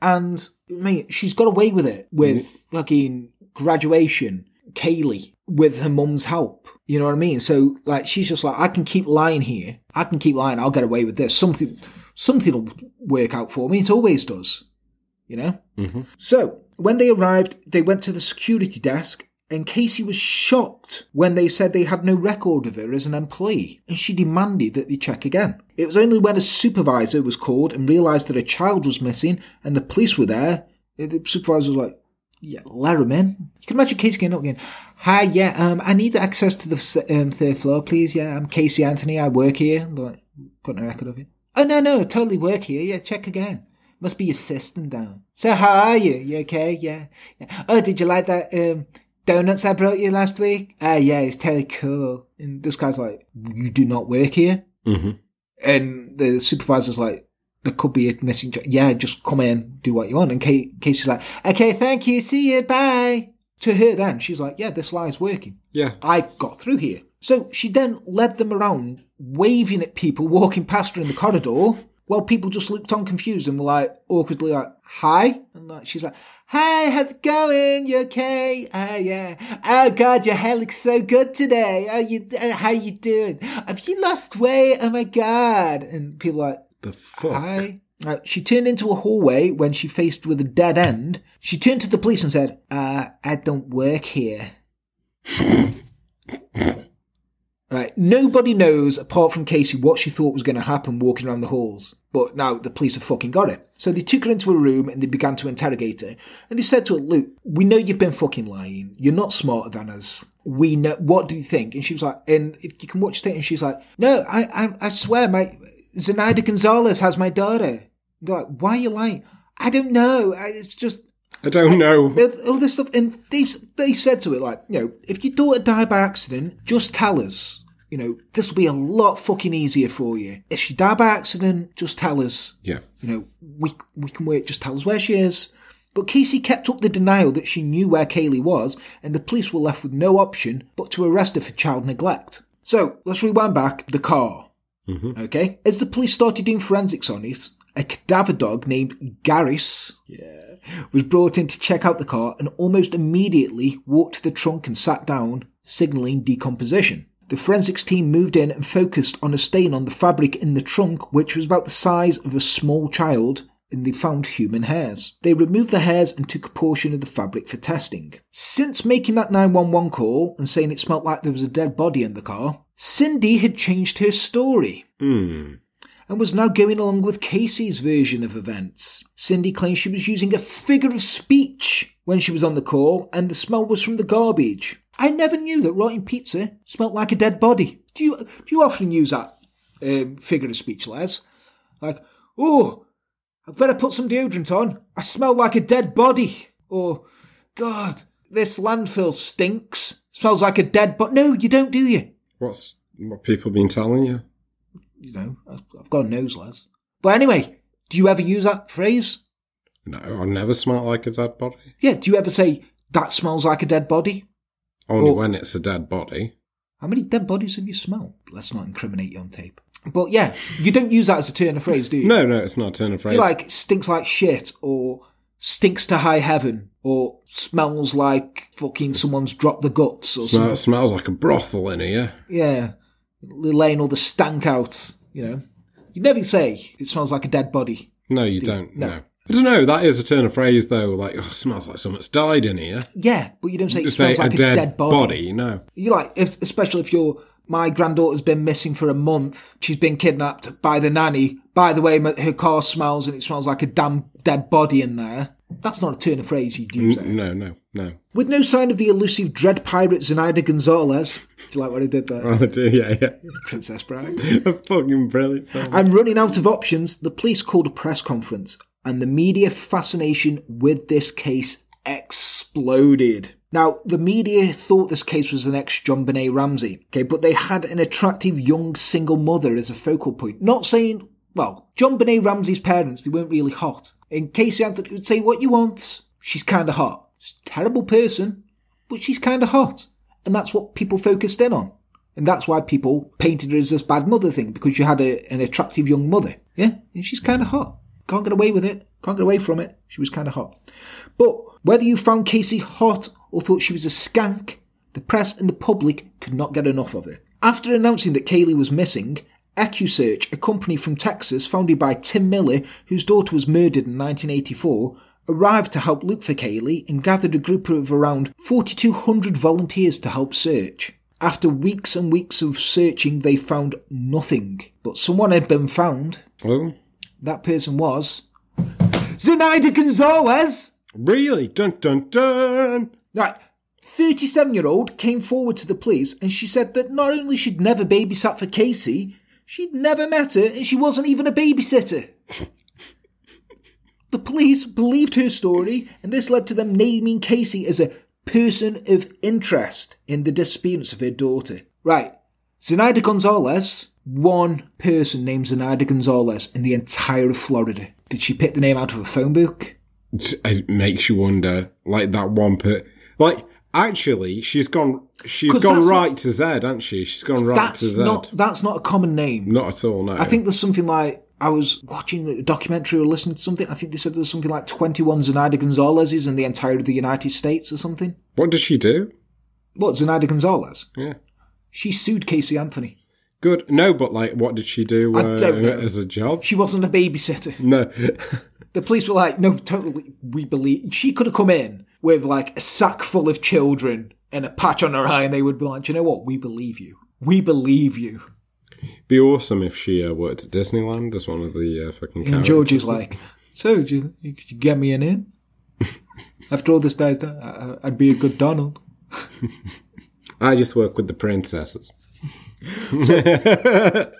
and I mean, she's got away with it with fucking graduation, Caylee, with her mum's help. You know what I mean? So like, she's just like, I can keep lying here. I can keep lying. I'll get away with this. Something, something will work out for me. It always does. You know. hmm So, when they arrived, they went to the security desk, and Casey was shocked when they said they had no record of her as an employee, and she demanded that they check again. It was only when a supervisor was called and realised that a child was missing and the police were there, the supervisor was like, yeah, let him in. You can imagine Casey getting up again. Hi, yeah, um, I need access to the um, third floor, please. Yeah, I'm Casey Anthony. I work here. Like, got no record of it. Oh no, no, I totally work here. Yeah, check again. Must be your system down. So how are you? You okay? Yeah. yeah. Oh, did you like that um donuts I brought you last week? Ah, yeah, it's totally cool. And this guy's like, you do not work here. hmm And the supervisor's like, there could be a missing. jo- Yeah, just come in, do what you want. And Kate, Casey's like, okay, thank you, see you, bye. To her, then she's like, yeah, this lie's working. yeah, I got through here. So she then led them around, waving at people walking past her in the corridor, while people just looked on confused and were like awkwardly like, "Hi," and like she's like, "Hi, how's it going? You okay? Ah, yeah. Oh God, your hair looks so good today. Oh, you, uh, how you doing? Have you lost weight? Oh my God!" And people are like, the fuck. Hi. Uh, she turned into a hallway when she faced with a dead end. She turned to the police and said, uh, I don't work here. <laughs> right. Nobody knows, apart from Casey, what she thought was going to happen walking around the halls. But now the police have fucking got it. So they took her into a room and they began to interrogate her. And they said to her, Look, we know you've been fucking lying. You're not smarter than us. We know. What do you think? And she was like, and if you can watch it, and she's like, No, I, I, I swear, my Zenaida Gonzalez has my daughter. They're like, why are you lying? I don't know. I, it's just I don't know. all this stuff. And they they said to it like, you know, if your daughter died by accident, just tell us. You know, this will be a lot fucking easier for you. If she died by accident, just tell us. Yeah, You know, we we can wait. Just tell us where she is. But Casey kept up the denial that she knew where Caylee was, and the police were left with no option but to arrest her for child neglect. So let's rewind back. The car. Mm-hmm. Okay. As the police started doing forensics on it, a cadaver dog named Gerus yeah, was brought in to check out the car and almost immediately walked to the trunk and sat down, signalling decomposition. The forensics team moved in and focused on a stain on the fabric in the trunk, which was about the size of a small child, and they found human hairs. They removed the hairs and took a portion of the fabric for testing. Since making that 911 call and saying it smelt like there was a dead body in the car, Cindy had changed her story Hmm. And was now going along with Casey's version of events. Cindy claims she was using a figure of speech when she was on the call, and the smell was from the garbage. I never knew that rotting pizza smelt like a dead body. Do you do you often use that um, figure of speech, Les? Like, oh, I better put some deodorant on. I smell like a dead body. Or, God, this landfill stinks. Smells like a dead body. No, you don't, do you? What's what people been telling you? You know, I've got a nose, lads. But anyway, do you ever use that phrase? No, I never smell like a dead body. Yeah, do you ever say, that smells like a dead body? Only Well- when it's a dead body. How many dead bodies have you smelled? Let's not incriminate you on tape. But yeah, you don't use that as a turn of phrase, do you? No, no, it's not a turn of phrase. You like stinks like shit, or stinks to high heaven, or smells like fucking someone's dropped the guts, or Smell, something. it smells like a brothel in here. Yeah, laying all the stank out, you know. You never say it smells like a dead body. No, you don't. no. No. I don't know. That is a turn of phrase, though. Like, oh, it smells like someone's died in here. Yeah, but you don't say it You smells say like a dead, dead body. No. You like, if, especially if you're, my granddaughter's been missing for a month. She's been kidnapped by the nanny. By the way, her car smells and it smells like a damn dead body in there. That's not a turn of phrase you'd use. there. No, no, no. With no sign of the elusive dread pirate Zenaida Gonzalez. Do you like what I did there? Oh, I do. Yeah, yeah. Princess Bride. <laughs> a fucking brilliant film. And running out of options, the police called a press conference, and the media fascination with this case exploded. Now, the media thought this case was the next JonBenét Ramsey, okay, but they had an attractive young single mother as a focal point. Not saying, well, JonBenét Ramsey's parents, they weren't really hot. And Casey Anthony would say, what you want? She's kinda hot. She's a terrible person, but she's kinda hot. And that's what people focused in on. And that's why people painted her as this bad mother thing, because you had a, an attractive young mother. Yeah? And she's kinda hot. Can't get away with it. Can't get away from it. She was kinda hot. But whether you found Casey hot or thought she was a skank, the press and the public could not get enough of her. After announcing that Caylee was missing, EquuSearch, a company from Texas founded by Tim Miller, whose daughter was murdered in 1984, arrived to help look for Caylee and gathered a group of around 4,200 volunteers to help search. After weeks and weeks of searching, they found nothing. But someone had been found. Oh, That person was. Zenaida Gonzalez! really? Dun dun dun. Right. 37 year old came forward to the police and she said that not only she'd never babysat for Casey, she'd never met her and she wasn't even a babysitter. the police believed her story and this led to them naming Casey as a person of interest in the disappearance of her daughter. Right. Zenaida Gonzalez, one person named Zenaida Gonzalez in the entire of Florida. Did she pick the name out of a phone book? It makes you wonder, like that one per, like actually, she's gone, she's gone right to Z, hasn't she? She's gone right That's to Z. not that's not a common name. Not at all. No, I think there's something like I was watching a documentary or listening to something. I think they said there's something like 21 Zenaida Gonzalez's in the entire of the United States or something. What did she do? What Zenaida Gonzalez? Yeah. She sued Casey Anthony. Good. No, but like, what did she do uh, as a job? She wasn't a babysitter. No. <laughs> The police were like, "No, totally, we believe." She could have come in with like a sack full of children and a patch on her eye, and they would be like, "Do "You know what? We believe you. We believe you." Be awesome if she uh, worked at Disneyland as one of the uh, fucking characters. And George is like, "So, do you, you- you get me an in?" <laughs> After all this dies down, I- I'd be a good Donald. <laughs> I just work with the princesses. So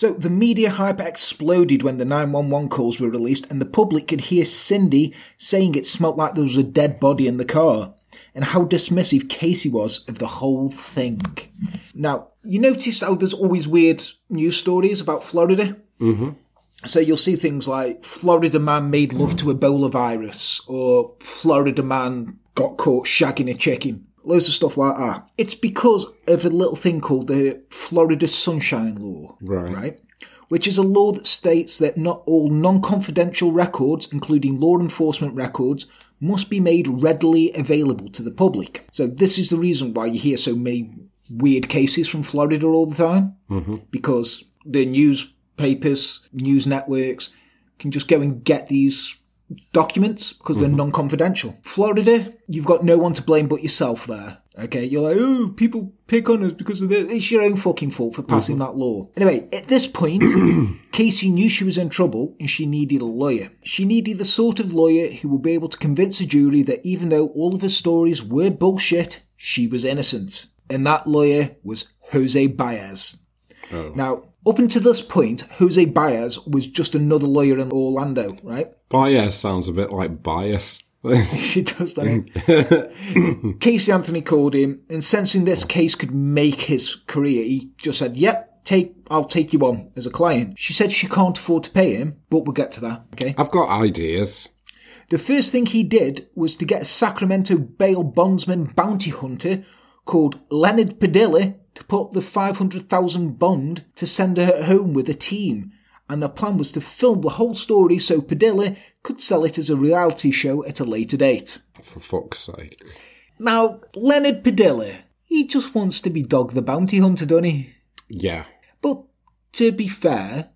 the media hype exploded when the 911 calls were released and the public could hear Cindy saying it smelt like there was a dead body in the car and how dismissive Casey was of the whole thing. Now, you notice how there's always weird news stories about Florida? Mm-hmm. So you'll see things like Florida man made love to Ebola virus or Florida man got caught shagging a chicken. Loads of stuff like that. It's because of a little thing called the Florida Sunshine Law. Right. Right? Which is a law that states that not all non confidential records, including law enforcement records, must be made readily available to the public. So, this is the reason why you hear so many weird cases from Florida all the time. Mm-hmm. Because the newspapers, news networks can just go and get these documents because they're mm-hmm. non-confidential. Florida, you've got no one to blame but yourself there. Okay, you're like, oh, people pick on us because of this. It's your own fucking fault for passing mm-hmm. that law. Anyway, at this point, <clears throat> Casey knew she was in trouble and she needed a lawyer. She needed the sort of lawyer who would be able to convince a jury that even though all of her stories were bullshit, she was innocent. And that lawyer was Jose Baez. Oh. Now, up until this point, Jose Baez was just another lawyer in Orlando, right? Bias sounds a bit like bias. <laughs> She does that. <laughs> Casey Anthony called him, and sensing this case could make his career, he just said, "Yep, take, I'll take you on as a client." She said she can't afford to pay him, but we'll get to that. Okay. I've got ideas. The first thing he did was to get a Sacramento bail bondsman bounty hunter called Leonard Padilla to put up the 500,000 bond to send her home with a team. And the plan was to film the whole story so Padilla could sell it as a reality show at a later date. For fuck's sake. Now, Leonard Padilla, he just wants to be Dog the Bounty Hunter, doesn't he? Yeah. But to be fair,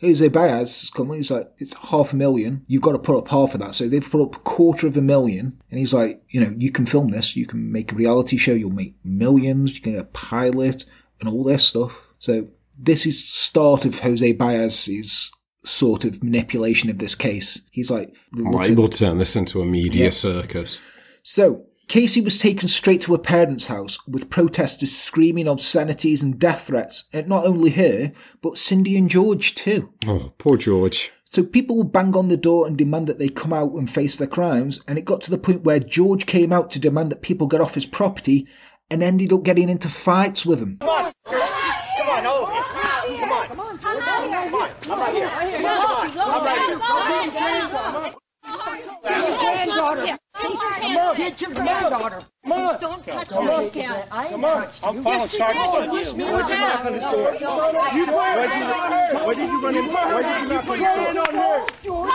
Jose Baez has come, he's like, it's half a million. You've got to put up half of that. So they've put up a quarter of a million. And he's like, you know, you can film this. You can make a reality show. You'll make millions. You can get a pilot and all this stuff. So this is start of Jose Baez's sort of manipulation of this case. He's like, Right, we'll turn this into a media Yeah. circus. so, Casey was taken straight to her parents' house with protesters screaming obscenities and death threats at not only her, but Cindy and George too. Oh, poor George. So people would bang on the door and demand that they come out and face their crimes, and it got to the point where George came out to demand that people get off his property and ended up getting into fights with him. Come on, come on, all of you. Come on, come on, come on. I'm right here. Come on, I'm right here. Granddaughter. Get your granddaughter. Don't touch me again. Come on, I'm filing charges on you. Why'd you knock on the door? Why'd you, why did you run in? Why did you knock on the door?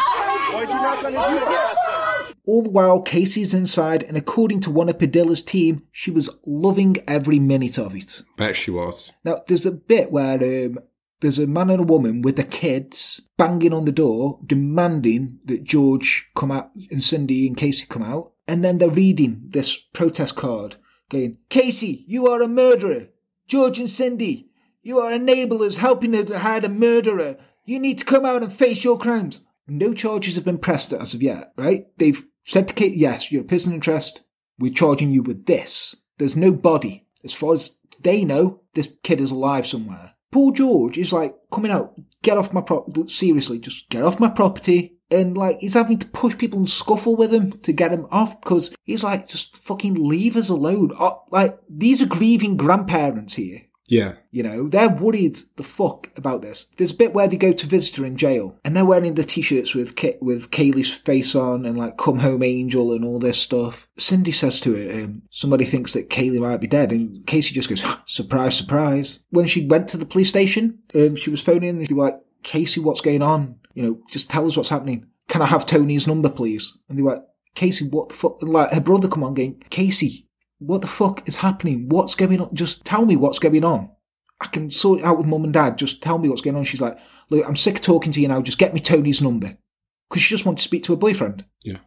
Why'd you knock on the door? All the while, Casey's inside, and according to one of Padilla's team, she was loving every minute of it. Bet she was. Now, there's a bit where um, there's a man and a woman with their kids banging on the door, demanding that George come out and Cindy and Casey come out. And then they're reading this protest card going, Casey, you are a murderer. George and Cindy, you are enablers helping her to hide a murderer. You need to come out and face your crimes. No charges have been pressed as of yet, right? They've said to Kate, yes, you're a person in trust. We're charging you with this. There's no body. As far as they know, this kid is alive somewhere. Paul George is like coming out, get off my property. Seriously, just get off my property. And like he's having to push people and scuffle with him to get him off because he's like, just fucking leave us alone. Oh, like these are grieving grandparents here. Yeah. You know, they're worried the fuck about this. There's a bit where they go to visit her in jail, and they're wearing the t-shirts with Ka- with Caylee's face on, and like "Come Home Angel" and all this stuff. Cindy says to her, um, "Somebody thinks that Caylee might be dead," and Casey just goes, <gasps> "Surprise, surprise." When she went to the police station, um, she was phoning, and she was like, "Casey, what's going on? You know, just tell us what's happening. Can I have Tony's number, please?" And they were like, "Casey, what the fuck?" And, like her brother come on, going, "Casey, what the fuck is happening? What's going on? Just tell me what's going on. I can sort it out with mum and dad. Just tell me what's going on. She's like, look, I'm sick of talking to you now. Just get me Tony's number. Because she just wanted to speak to her boyfriend. Yeah.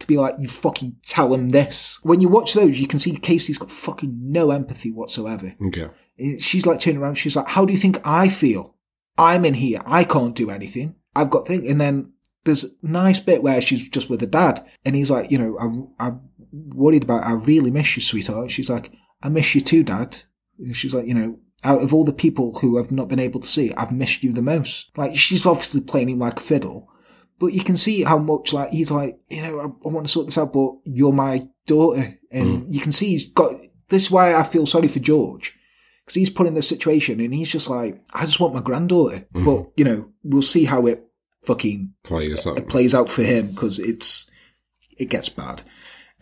To be like, you fucking tell him this. When you watch those, you can see Casey's got fucking no empathy whatsoever. Okay. Eh, she's like turning around. She's like, how do you think I feel? I'm in here. I can't do anything. I've got things. And then there's a nice bit where she's just with her dad. And he's like, you know, I, I'm worried about, I really miss you, sweetheart. She's like, I miss you too, dad. And she's like, you know, out of all the people who I've not been able to see, I've missed you the most. Like, she's obviously playing him like a fiddle. But you can see how much, like, he's like, you know, I, I want to sort this out, but you're my daughter. And mm. you can see he's got, this is why I feel sorry for George. Because he's put in this situation and he's just like, I just want my granddaughter. Mm-hmm. But, you know, we'll see how it fucking Players up. it plays out for him because it's it gets bad.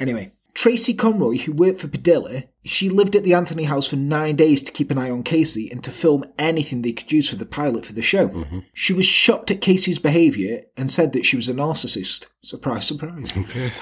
Anyway, Tracy Conroy, who worked for Padilla, she lived at the Anthony house for nine days to keep an eye on Casey and to film anything they could use for the pilot for the show. Mm-hmm. She was shocked at Casey's behaviour and said that she was a narcissist. Surprise, surprise.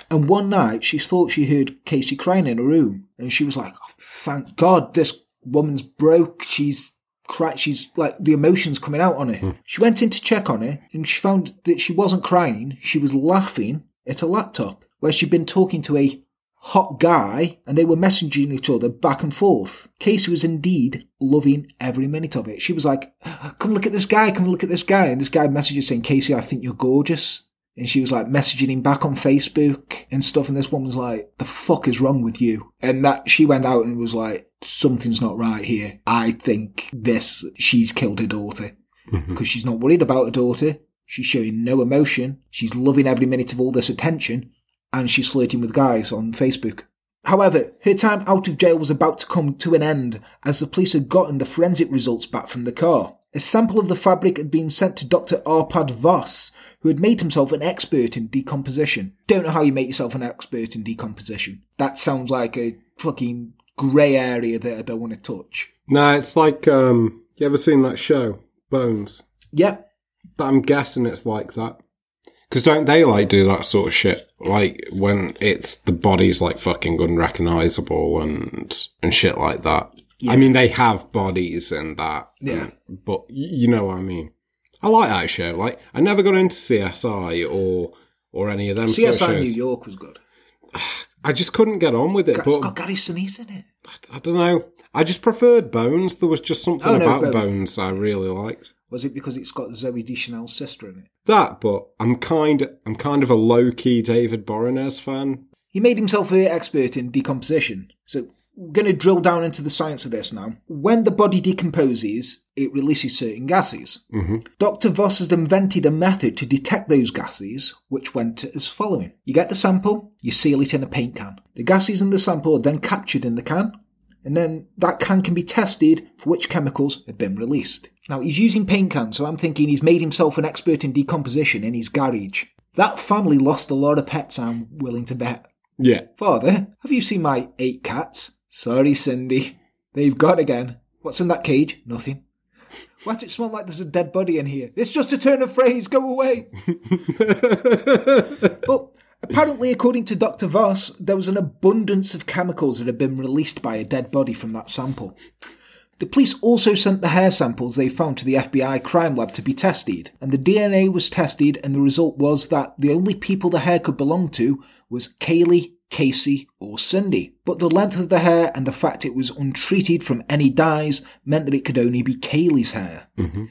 <laughs> and one night she thought she heard Casey crying in her room and she was like, oh, thank God this woman's broke. She's cry she's like the emotions coming out on her. Hmm. She went in to check on her and she found that she wasn't crying, she was laughing at a laptop where she'd been talking to a hot guy and they were messaging each other back and forth. Casey was indeed loving every minute of it. She was like, Come look at this guy, come look at this guy. And this guy messages saying, Casey, I think you're gorgeous. And she was like messaging him back on Facebook and stuff. And this woman's like, the fuck is wrong with you? And that she went out and was like, something's not right here. I think this, she's killed her daughter mm-hmm. because she's not worried about her daughter. She's showing no emotion. She's loving every minute of all this attention and she's flirting with guys on Facebook. However, her time out of jail was about to come to an end as the police had gotten the forensic results back from the car. A sample of the fabric had been sent to Dr. Arpad Vass, who had made himself an expert in decomposition. Don't know how you make yourself an expert in decomposition. That sounds like a fucking grey area that I don't want to touch. No, it's like, um, you ever seen that show, Bones? Yep. But I'm guessing it's like that. Because don't they like do that sort of shit? Like when it's the body's like fucking unrecognizable and and shit like that. I mean, they have bodies and that. Yeah. But you know what I mean. I like that show. Like I never got into CSI or or any of them sort of CSI New. York was good. I just couldn't get on with it. It's but got Gary Sinise in it. I don't know. I just preferred Bones. There was just something Oh, no, about Bones. Bones I really liked. Was it because it's got Zooey Deschanel's sister in it? That, but I'm kind I'm kind of a low key David Boreanaz fan. He made himself an expert in decomposition. So we're going to drill down into the science of this now. When the body decomposes, it releases certain gases. Mm-hmm. Dr. Vass has invented a method to detect those gases, which went as following. You get the sample, you seal it in a paint can. The gases in the sample are then captured in the can, and then that can can be tested for which chemicals had been released. Now, he's using paint cans, so I'm thinking he's made himself an expert in decomposition in his garage. That family lost a lot of pets, I'm willing to bet. Yeah. Father, have you seen my eight cats? Sorry, Cindy. They've gone again. What's in that cage? Nothing. Why does it smell like there's a dead body in here? It's just a turn of phrase. Go away. <laughs> but apparently, according to Dr. Vass, there was an abundance of chemicals that had been released by a dead body from that sample. The police also sent the hair samples they found to the FBI crime lab to be tested, and the DNA was tested, and the result was that the only people the hair could belong to was Caylee, Casey, or Cindy. But the length of the hair and the fact it was untreated from any dyes meant that it could only be Caylee's hair. Mm-hmm.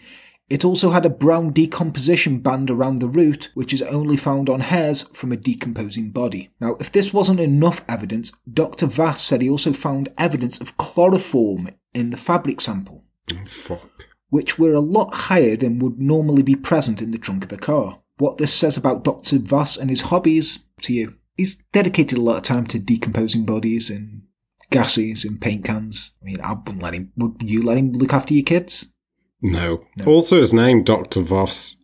It also had a brown decomposition band around the root, which is only found on hairs from a decomposing body. Now, if this wasn't enough evidence, Dr. Vass said he also found evidence of chloroform in the fabric sample, oh, Fuck. which were a lot higher than would normally be present in the trunk of a car. What this says about Dr. Vass and his hobbies, to you. He's dedicated a lot of time to decomposing bodies and gases and paint cans. I mean, I wouldn't let him. Would you let him look after your kids? No. Also, his name, Dr. Vass.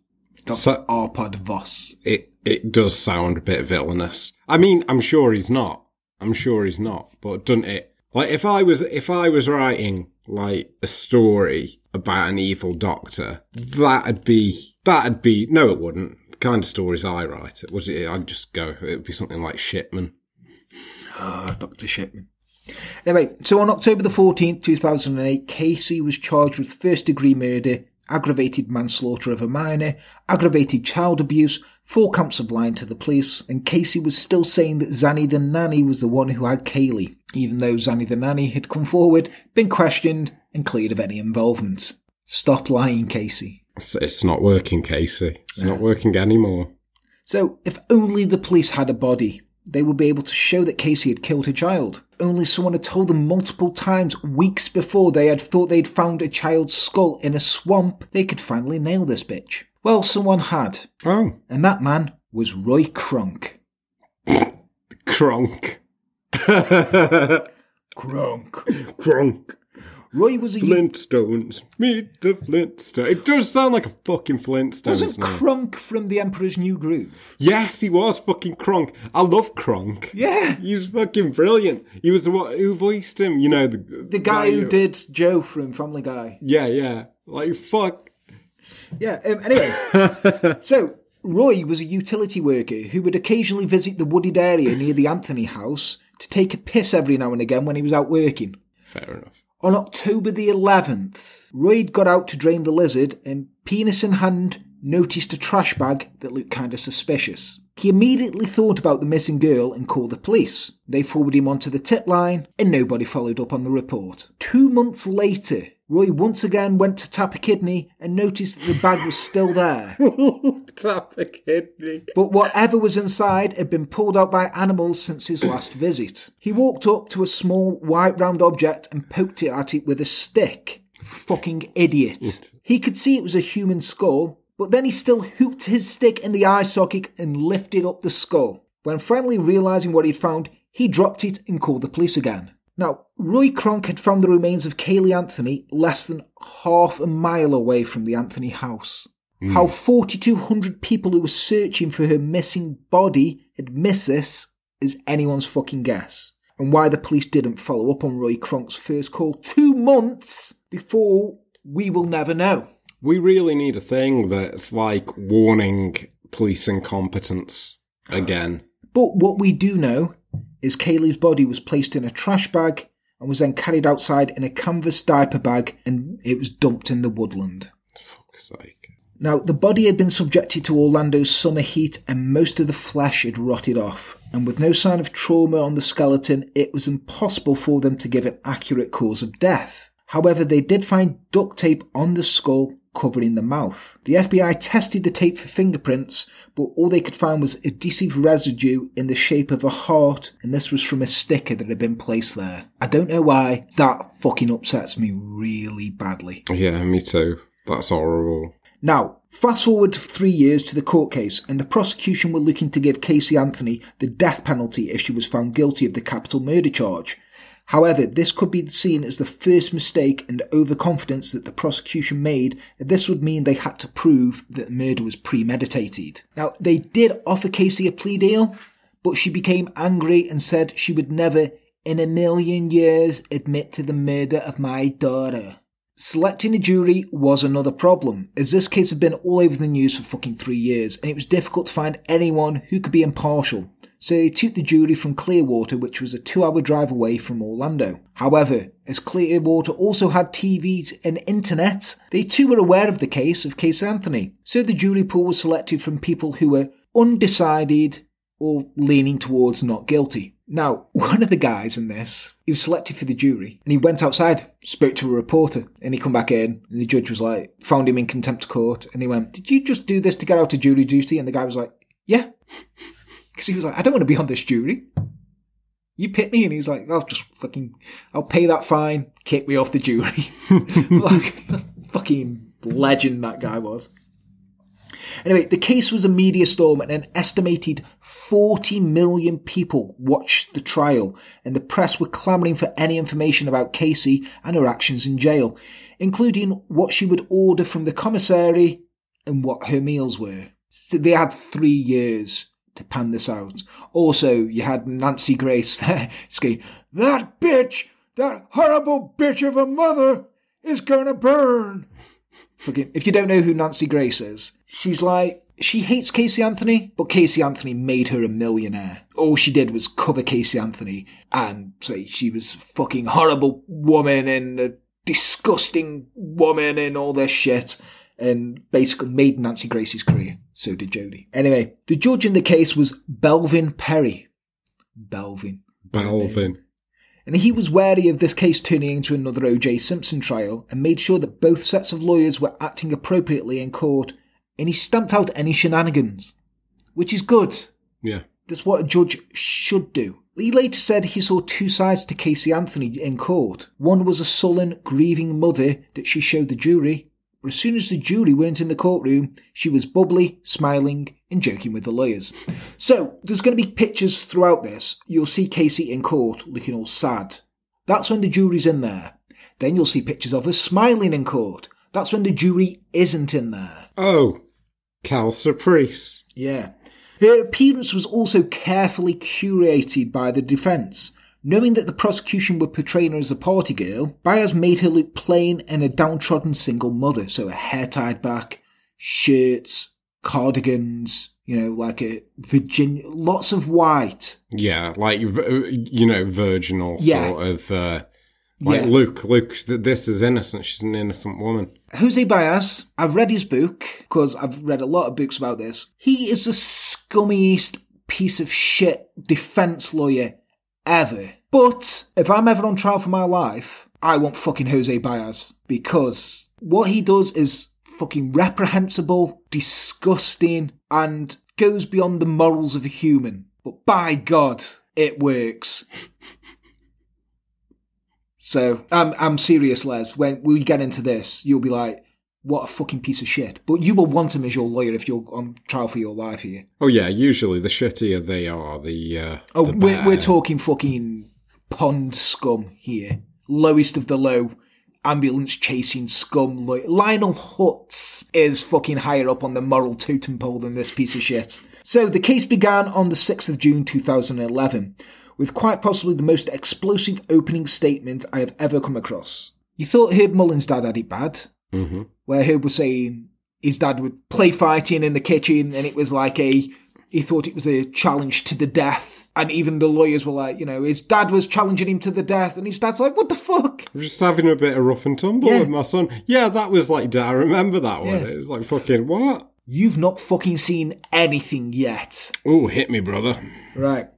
Dr. So- Arpad Vass. It, it does sound a bit villainous. I mean, I'm sure he's not. I'm sure he's not. But doesn't it? Like, if I was, if I was writing, like, a story about an evil doctor, that'd be, that'd be, no, it wouldn't. The kind of stories I write, it would I'd just go, it'd be something like Shipman. Ah, Dr. Shipman. Anyway, so on October the 14th, 2008, Casey was charged with first degree murder, aggravated manslaughter of a minor, aggravated child abuse, four counts of lying to the police, and Casey was still saying that Zanny the nanny was the one who had Caylee, even though Zanny the nanny had come forward, been questioned, and cleared of any involvement. Stop lying, Casey. It's, it's not working, Casey. It's not working anymore. So, if only the police had a body, they would be able to show that Casey had killed her child. Only someone had told them multiple times, weeks before they had thought they'd found a child's skull in a swamp, they could finally nail this bitch. Well, someone had, Oh, and that man was Roy Kronk. Kronk. Kronk. <laughs> Kronk. Roy was a Flintstones. Meet the Flintstones. It does sound like a fucking Flintstones wasn't. Kronk from The Emperor's New Groove. yes, he was fucking Kronk. I love Kronk. Yeah, He's fucking brilliant. He was the one who voiced him. You know the the guy who did Joe from Family Guy. Yeah, yeah. Like fuck. Yeah, um, anyway. <laughs> so, Roy was a utility worker who would occasionally visit the wooded area near the Anthony house to take a piss every now and again when he was out working. Fair enough. On October the 11th, Roy got out to drain the lizard and, penis in hand, noticed a trash bag that looked kind of suspicious. He immediately thought about the missing girl and called the police. They forwarded him onto the tip line and nobody followed up on the report. Two months later, Roy once again went to tap a kidney and noticed that the bag was still there. <laughs> Tap a kidney. But whatever was inside had been pulled out by animals since his last <clears throat> visit. He walked up to a small white round object and poked it at it with a stick. Fucking idiot. He could see it was a human skull, but then he still hooked his stick in the eye socket and lifted up the skull. When finally realizing what he'd found, he dropped it and called the police again. Now, Roy Kronk had found the remains of Caylee Anthony less than half a mile away from the Anthony house. Hmm. How 4,200 people who were searching for her missing body had missed this is anyone's fucking guess. And why the police didn't follow up on Roy Kronk's first call two months before, we will never know. We really need a thing that's like warning police incompetence ah. again. But what we do know is Caylee's body was placed in a trash bag and was then carried outside in a canvas diaper bag and it was dumped in the woodland. Fuck's sake. Now, the body had been subjected to Orlando's summer heat and most of the flesh had rotted off. And with no sign of trauma on the skeleton, it was impossible for them to give an accurate cause of death. However, they did find duct tape on the skull covering the mouth. The FBI tested the tape for fingerprints, but all they could find was adhesive residue in the shape of a heart, and this was from a sticker that had been placed there. I don't know why. That fucking upsets me really badly. Yeah, me too. That's horrible. Now, fast forward three years to the court case, and the prosecution were looking to give Casey Anthony the death penalty if she was found guilty of the capital murder charge. However, this could be seen as the first mistake and overconfidence that the prosecution made, this would mean they had to prove that the murder was premeditated. Now, they did offer Casey a plea deal, but she became angry and said she would never, in a million years, admit to the murder of my daughter. Selecting a jury was another problem, as this case had been all over the news for fucking three years, and it was difficult to find anyone who could be impartial. So they took the jury from Clearwater, which was a two hour drive away from Orlando. However, as Clearwater also had TVs and internet, they too were aware of the case of Case Anthony. So the jury pool was selected from people who were undecided or leaning towards not guilty. Now, <laughs> one of the guys in this, he was selected for the jury, and he went outside, spoke to a reporter, and he come back in, and the judge was like, found him in contempt of court, and he went, "Did you just do this to get out of jury duty?" And the guy was like, "Yeah," <laughs> because he was like, "I don't want to be on this jury." You pick me, and he was like, "I'll just fucking, I'll pay that fine, kick me off the jury." <laughs> like, the fucking legend that guy was. Anyway, the case was a media storm and an estimated 40 million people watched the trial and the press were clamouring for any information about Casey and her actions in jail, including what she would order from the commissary and what her meals were. So they had three years to pan this out. Also, you had Nancy Grace <laughs> there saying, that bitch, that horrible bitch of a mother is gonna burn. If you don't know who Nancy Grace is, she's like, she hates Casey Anthony, but Casey Anthony made her a millionaire. All she did was cover Casey Anthony and say she was a fucking horrible woman and a disgusting woman and all this shit. And basically made Nancy Grace's career. So did Jodie. Anyway, the judge in the case was Belvin Perry. Belvin. Belvin. And he was wary of this case turning into another O.J. Simpson trial and made sure that both sets of lawyers were acting appropriately in court, and he stamped out any shenanigans. Which is good. Yeah. That's what a judge should do. He later said he saw two sides to Casey Anthony in court. One was a sullen, grieving mother that she showed the jury, but as soon as the jury weren't in the courtroom, she was bubbly, smiling, and joking with the lawyers. So, there's going to be pictures throughout this. You'll see Casey in court looking all sad. That's when the jury's in there. Then you'll see pictures of her smiling in court. That's when the jury isn't in there. Oh, Cal Surprise. Yeah. Her appearance was also carefully curated by the defence. Knowing that the prosecution were portraying her as a party girl, Baez made her look plain and a downtrodden single mother. So her hair tied back, shirts, cardigans, you know, like a Virginia, lots of white. Yeah, like you know, virginal Yeah. sort of. Uh, like Yeah. Luke, Luke, th- this is innocent. She's an innocent woman. Jose Baez, I've read his book because I've read a lot of books about this. He is the scummiest piece of shit defense lawyer ever. But if I'm ever on trial for my life, I want fucking Jose Baez because what he does is fucking reprehensible, disgusting, and goes beyond the morals of a human. But by God, it works. <laughs> So I'm I'm serious, Les. When we get into this, you'll be like, "What a fucking piece of shit!" But you will want him as your lawyer if you're on trial for your life here. Oh yeah, usually the shittier they are, the uh, Oh, the we're we're talking fucking pond scum here, lowest of the low, ambulance chasing scum. Like Lionel Hutz is fucking higher up on the moral totem pole than this piece of shit. So the case began on the sixth of June, two thousand and eleven. With quite possibly the most explosive opening statement I have ever come across. You thought Herb Mullins' dad had it bad? hmm where Herb was saying his dad would play fighting in the kitchen and it was like a he thought it was a challenge to the death and even the lawyers were like you know his dad was challenging him to the death and his dad's like what the fuck I'm just having a bit of rough and tumble Yeah. with my son. Yeah, that was like, I remember that one. Yeah. It was like fucking what? you've not fucking seen anything yet Oh, hit me, brother. right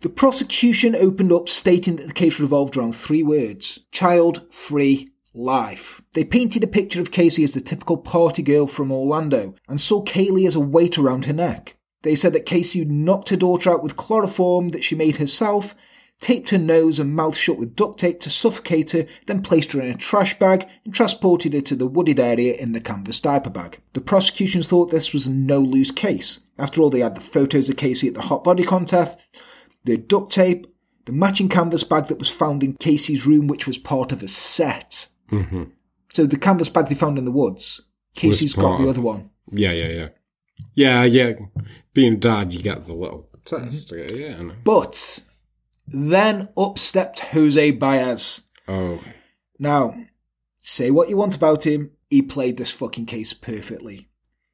the prosecution opened up stating that the case revolved around three words child free life. They painted a picture of Casey as the typical party girl from Orlando and saw Caylee as a weight around her neck. They said that Casey knocked her daughter out with chloroform that she made herself, taped her nose and mouth shut with duct tape to suffocate her, then placed her in a trash bag and transported her to the wooded area in the canvas diaper bag. The prosecution thought this was no loose case. After all, they had the photos of Casey at the hot body contest, the duct tape, the matching canvas bag that was found in Casey's room, which was part of a set. hmm So the canvas bag they found in the woods, Casey's got the of- other one. Yeah, yeah, yeah. Yeah, yeah. Being dad, you get the little test. Yeah, I know. But then up stepped Jose Baez. Oh, Now, say what you want about him, he played this fucking case perfectly.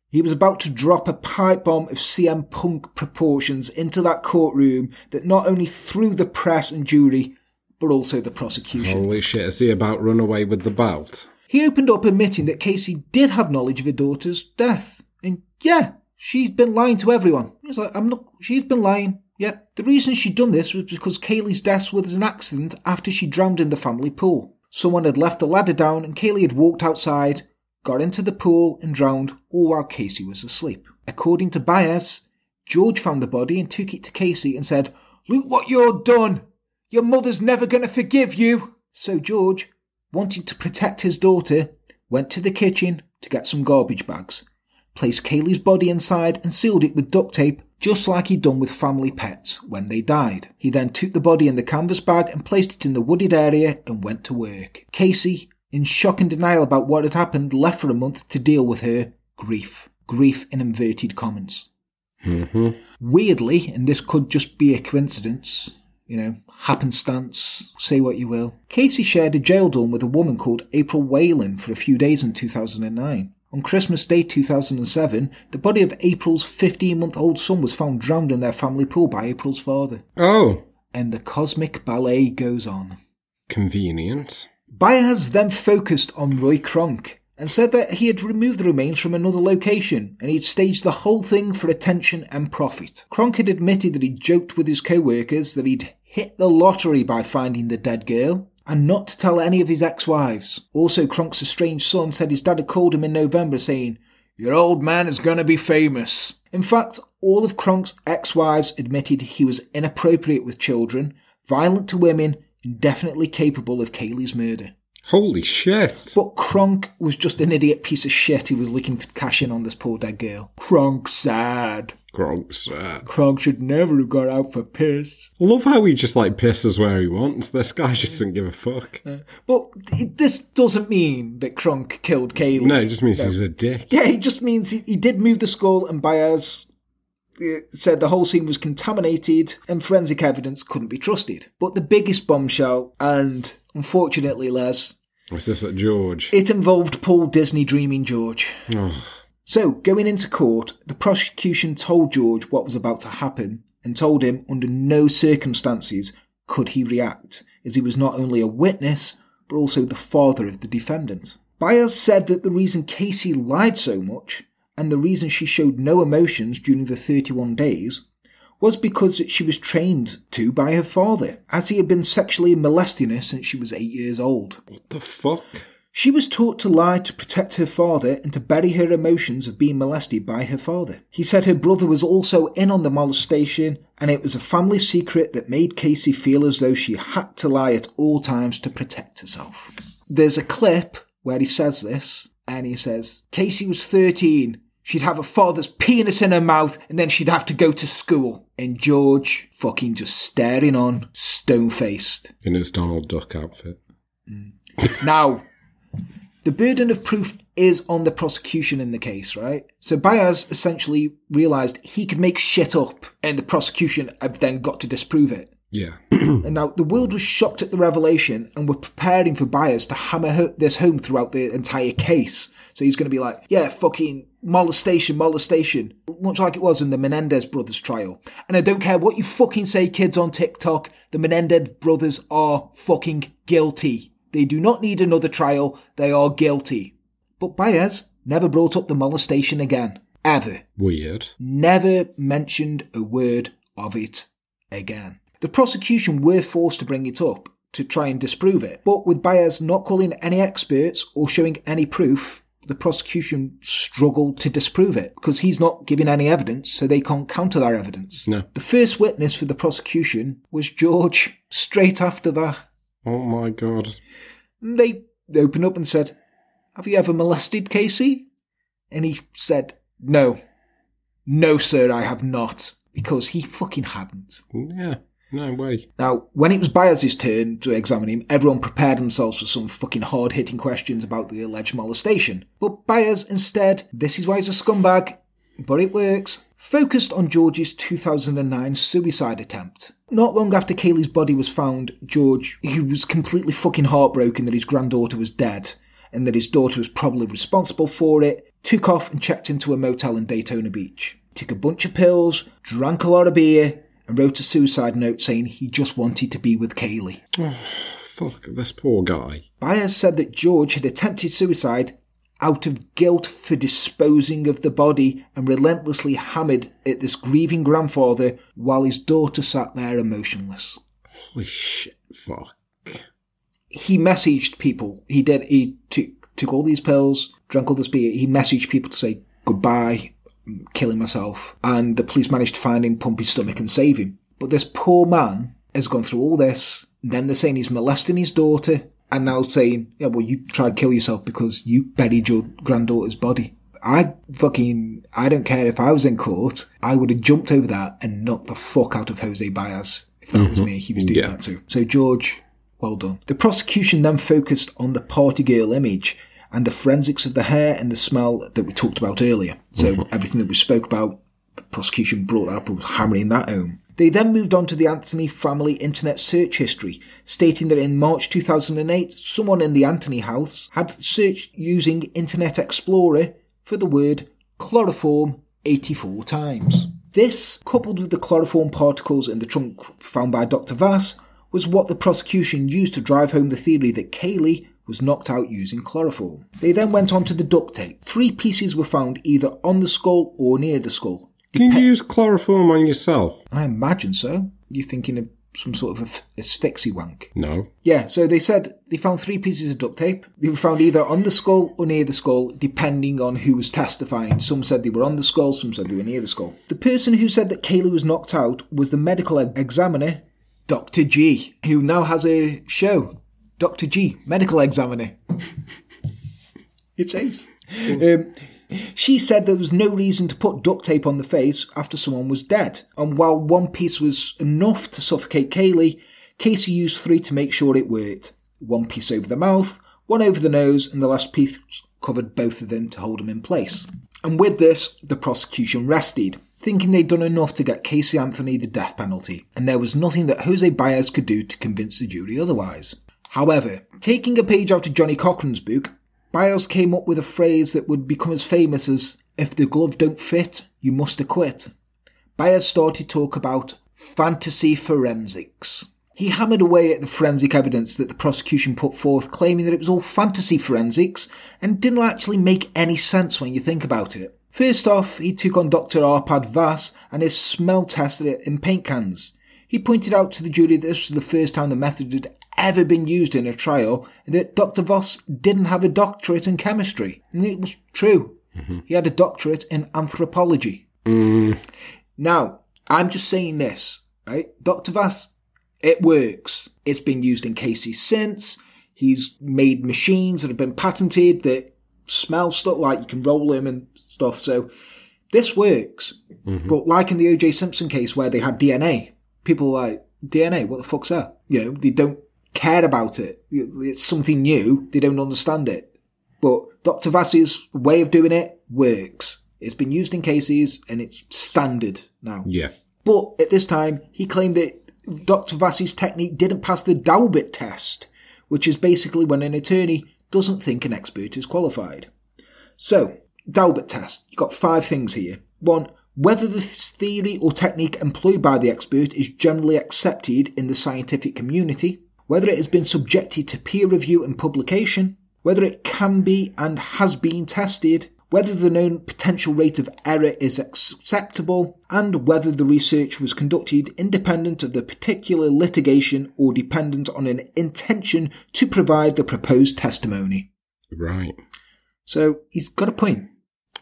He was about to drop a pipe bomb of CM Punk proportions into that courtroom that not only threw the press and jury, but also the prosecution. holy shit. Is he about run away with the belt? He opened up admitting that Casey did have knowledge of her daughter's death. And yeah, she's been lying to everyone. He was like, I'm not, she's been lying. Yeah. The reason she'd done this was because Caylee's death was an accident after she drowned in the family pool. Someone had left the ladder down and Caylee had walked outside, got into the pool and drowned, all while Casey was asleep. According to Baez, George found the body and took it to Casey and said, Look what you're done! Your mother's never going to forgive you! So George, wanting to protect his daughter, went to the kitchen to get some garbage bags, placed Caylee's body inside and sealed it with duct tape, just like he'd done with family pets when they died. He then took the body in the canvas bag and placed it in the wooded area and went to work. Casey, in shock and denial about what had happened, left for a month to deal with her grief. Grief in inverted commas. hmm Weirdly, and this could just be a coincidence, you know, happenstance, say what you will, Casey shared a jail dorm with a woman called April Whalen for a few days in 2009. On Christmas Day 2007, the body of April's 15 month old son was found drowned in their family pool by April's father. Oh, And the cosmic ballet goes on. convenient. Baez then focused on Roy Kronk and said that he had removed the remains from another location and he'd staged the whole thing for attention and profit. Kronk had admitted that he'd joked with his co-workers that he'd hit the lottery by finding the dead girl and not to tell any of his ex-wives. Also, Kronk's estranged son said his dad had called him in November saying, Your old man is gonna be famous. In fact, all of Kronk's ex-wives admitted he was inappropriate with children, violent to women, definitely capable of Caylee's murder. Holy shit. But Kronk was just an idiot piece of shit who was looking to cash in on this poor dead girl. Kronk sad. Gross. Uh, Kronk should never have got out for piss. love how he just like pisses where he wants. This guy just doesn't give a fuck. But it- this doesn't mean that Kronk killed Caylee. No, it just means he's a dick. Yeah, it just means he, he did move the skull, and Baez uh, Uh, said the whole scene was contaminated and forensic evidence couldn't be trusted. But the biggest bombshell, and unfortunately, Les, Was this at George? it involved Paul Disney dreaming George. Oh, So, going into court, the prosecution told George what was about to happen and told him under no circumstances could he react, as he was not only a witness, but also the father of the defendant. Baez said that the reason Casey lied so much, and the reason she showed no emotions during the 31 days, was because she was trained to by her father, as he had been sexually molesting her since she was eight years old. what the fuck? She was taught to lie to protect her father and to bury her emotions of being molested by her father. He said her brother was also in on the molestation and it was a family secret that made Casey feel as though she had to lie at all times to protect herself. There's a clip where he says this and he says, Casey was 13. She'd have her father's penis in her mouth and then she'd have to go to school. And George fucking just staring on, stone faced. In his Donald Duck outfit. Mm. Now, the burden of proof is on the prosecution in the case, right? So Baez essentially realised he could make shit up, and the prosecution have then got to disprove it. Yeah. <clears throat> And now the world was shocked at the revelation and were preparing for Baez to hammer this home throughout the entire case. So he's going to be like, yeah, fucking molestation, molestation. Much like it was in the Menendez brothers trial. And I don't care what you fucking say, kids on TikTok, the Menendez brothers are fucking guilty. They do not need another trial. They are guilty. But Baez never brought up the molestation again. Ever Weird. never mentioned a word of it again. The prosecution were forced to bring it up to try and disprove it. But with Baez not calling any experts or showing any proof, the prosecution struggled to disprove it because he's not giving any evidence, so they can't counter that evidence. No. The first witness for the prosecution was George straight after that. Oh my god. And they opened up and said, Have you ever molested Casey? And he said, No. No, sir, I have not. Because he fucking hadn't. Yeah. No way. Now, when it was Baez's turn to examine him, everyone prepared themselves for some fucking hard hitting questions about the alleged molestation. But Baez instead, this is why he's a scumbag, but it works, focused on George's 2009 suicide attempt. Not long after Caylee's body was found, George, who was completely fucking heartbroken that his granddaughter was dead and that his daughter was probably responsible for it, took off and checked into a motel in Daytona Beach. Took a bunch of pills, drank a lot of beer, and wrote a suicide note saying he just wanted to be with Caylee. Oh, fuck, this poor guy. Baez said that George had attempted suicide out of guilt for disposing of the body and relentlessly hammered at this grieving grandfather while his daughter sat there emotionless. Holy shit, fuck. He messaged people. He did. He took took all these pills, drank all this beer. He messaged people to say goodbye, killing myself, and the police managed to find him, pump his stomach, and save him. But this poor man has gone through all this. Then they're saying he's molesting his daughter, and now saying, yeah, well, you tried to kill yourself because you buried your granddaughter's body. I fucking, I don't care if I was in court, I would have jumped over that and knocked the fuck out of Jose Baez if that was mm-hmm. me. He was doing Yeah. that too. So George, well done. The prosecution then focused on the party girl image and the forensics of the hair and the smell that we talked about earlier. So mm-hmm. everything that we spoke about, the prosecution brought that up and was hammering that home. They then moved on to the Anthony family internet search history, stating that in March 2008, someone in the Anthony house had searched using Internet Explorer for the word chloroform 84 times. This, coupled with the chloroform particles in the trunk found by Dr. Vass, was what the prosecution used to drive home the theory that Caylee was knocked out using chloroform. They then went on to the duct tape. Three pieces were found either on the skull or near the skull. Can you use chloroform on yourself? I imagine so. You're thinking of some sort of asphyxie wank. No. Yeah, so they said they found three pieces of duct tape. They were found either on the skull or near the skull, depending on who was testifying. Some said they were on the skull, some said they were near the skull. The person who said that Caylee was knocked out was the medical examiner, Dr. G, who now has a show. Dr. G, medical examiner. <laughs> it's ace. Um, she said there was no reason to put duct tape on the face after someone was dead. And while one piece was enough to suffocate Caylee, Casey used three to make sure it worked. One piece over the mouth, one over the nose, and the last piece covered both of them to hold them in place. And with this, the prosecution rested, thinking they'd done enough to get Casey Anthony the death penalty, and there was nothing that Jose Baez could do to convince the jury otherwise. However, taking a page out of Johnnie Cochran's book, Baez came up with a phrase that would become as famous as if the glove don't fit, you must acquit. Baez started to talk about fantasy forensics. He hammered away at the forensic evidence that the prosecution put forth, claiming that it was all fantasy forensics and didn't actually make any sense when you think about it. First off, he took on Dr. Arpad Vass and his smell test in paint cans. He pointed out to the jury that this was the first time the method had ever been used in a trial that Dr. Vass didn't have a doctorate in chemistry. And it was true. Mm-hmm. He had a doctorate in anthropology. Mm. Now, I'm just saying this, right? Dr. Vass, it works. It's been used in cases since. He's made machines that have been patented that smell stuff like you can roll them and stuff. So this works. Mm-hmm. But like in the OJ Simpson case where they had DNA, people are like, DNA, what the fuck's that? You know, they don't care about it. It's something new. They don't understand it. But Dr. Vass's way of doing it works. It's been used in cases and it's standard now. Yeah. But at this time, he claimed that Dr. Vass's technique didn't pass the Daubert test, which is basically when an attorney doesn't think an expert is qualified. So, Daubert test. You've got five things here. One, whether the theory or technique employed by the expert is generally accepted in the scientific community, whether it has been subjected to peer review and publication, whether it can be and has been tested, whether the known potential rate of error is acceptable, and whether the research was conducted independent of the particular litigation or dependent on an intention to provide the proposed testimony. Right. So he's got a point.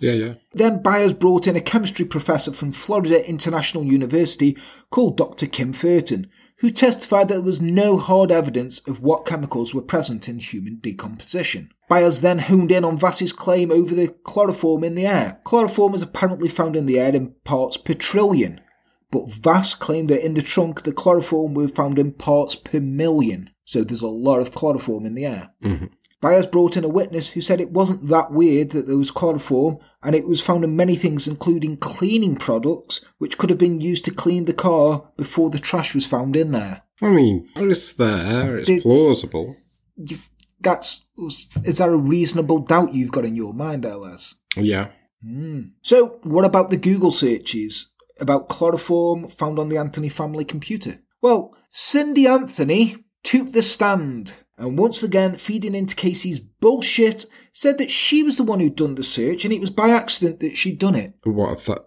Yeah, yeah. Then Baez brought in a chemistry professor from Florida International University called Dr. Kim Furton, who testified that there was no hard evidence of what chemicals were present in human decomposition. Baez then honed in on Vass's claim over the chloroform in the air. Chloroform is apparently found in the air in parts per trillion, but Vass claimed that in the trunk the chloroform were found in parts per million. So there's a lot of chloroform in the air. Mm-hmm. Baez brought in a witness who said it wasn't that weird that there was chloroform and it was found in many things, including cleaning products, which could have been used to clean the car before the trash was found in there. I mean, it's there. It's, It's- plausible. You- That's is that a reasonable doubt you've got in your mind there, Les? Yeah. Hmm. So, what about the Google searches about chloroform found on the Anthony family computer? Well, Cindy Anthony took the stand and once again, feeding into Casey's bullshit, said that she was the one who'd done the search and it was by accident that she'd done it. What that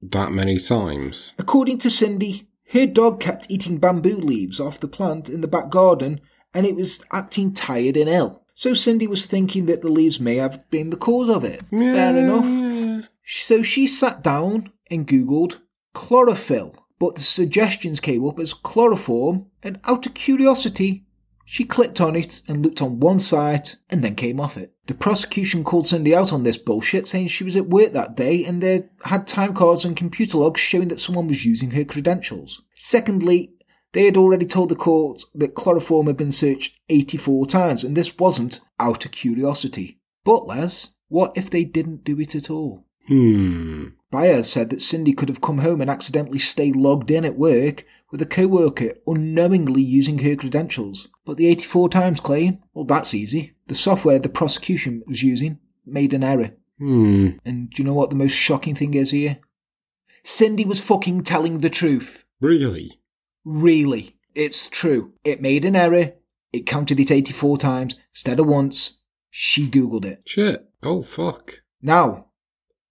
that many times? According to Cindy, her dog kept eating bamboo leaves off the plant in the back garden and it was acting tired and ill. So Cindy was thinking that the leaves may have been the cause of it. Fair enough. So she sat down and Googled chlorophyll, but the suggestions came up as chloroform, and out of curiosity, she clicked on it and looked on one site and then came off it. The prosecution called Cindy out on this bullshit, saying she was at work that day and they had time cards and computer logs showing that someone was using her credentials. Secondly, they had already told the court that chloroform had been searched 84 times, and this wasn't out of curiosity. But, Les, what if they didn't do it at all? Hmm. Baez said that Cindy could have come home and accidentally stayed logged in at work with a co-worker unknowingly using her credentials. But the 84 times claim, well, that's easy. The software the prosecution was using made an error. Hmm. And do you know what the most shocking thing is here? Cindy was fucking telling the truth. Really? Really. It's true. It made an error. It counted it 84 times instead of once. She Googled it. Shit. Oh fuck. Now,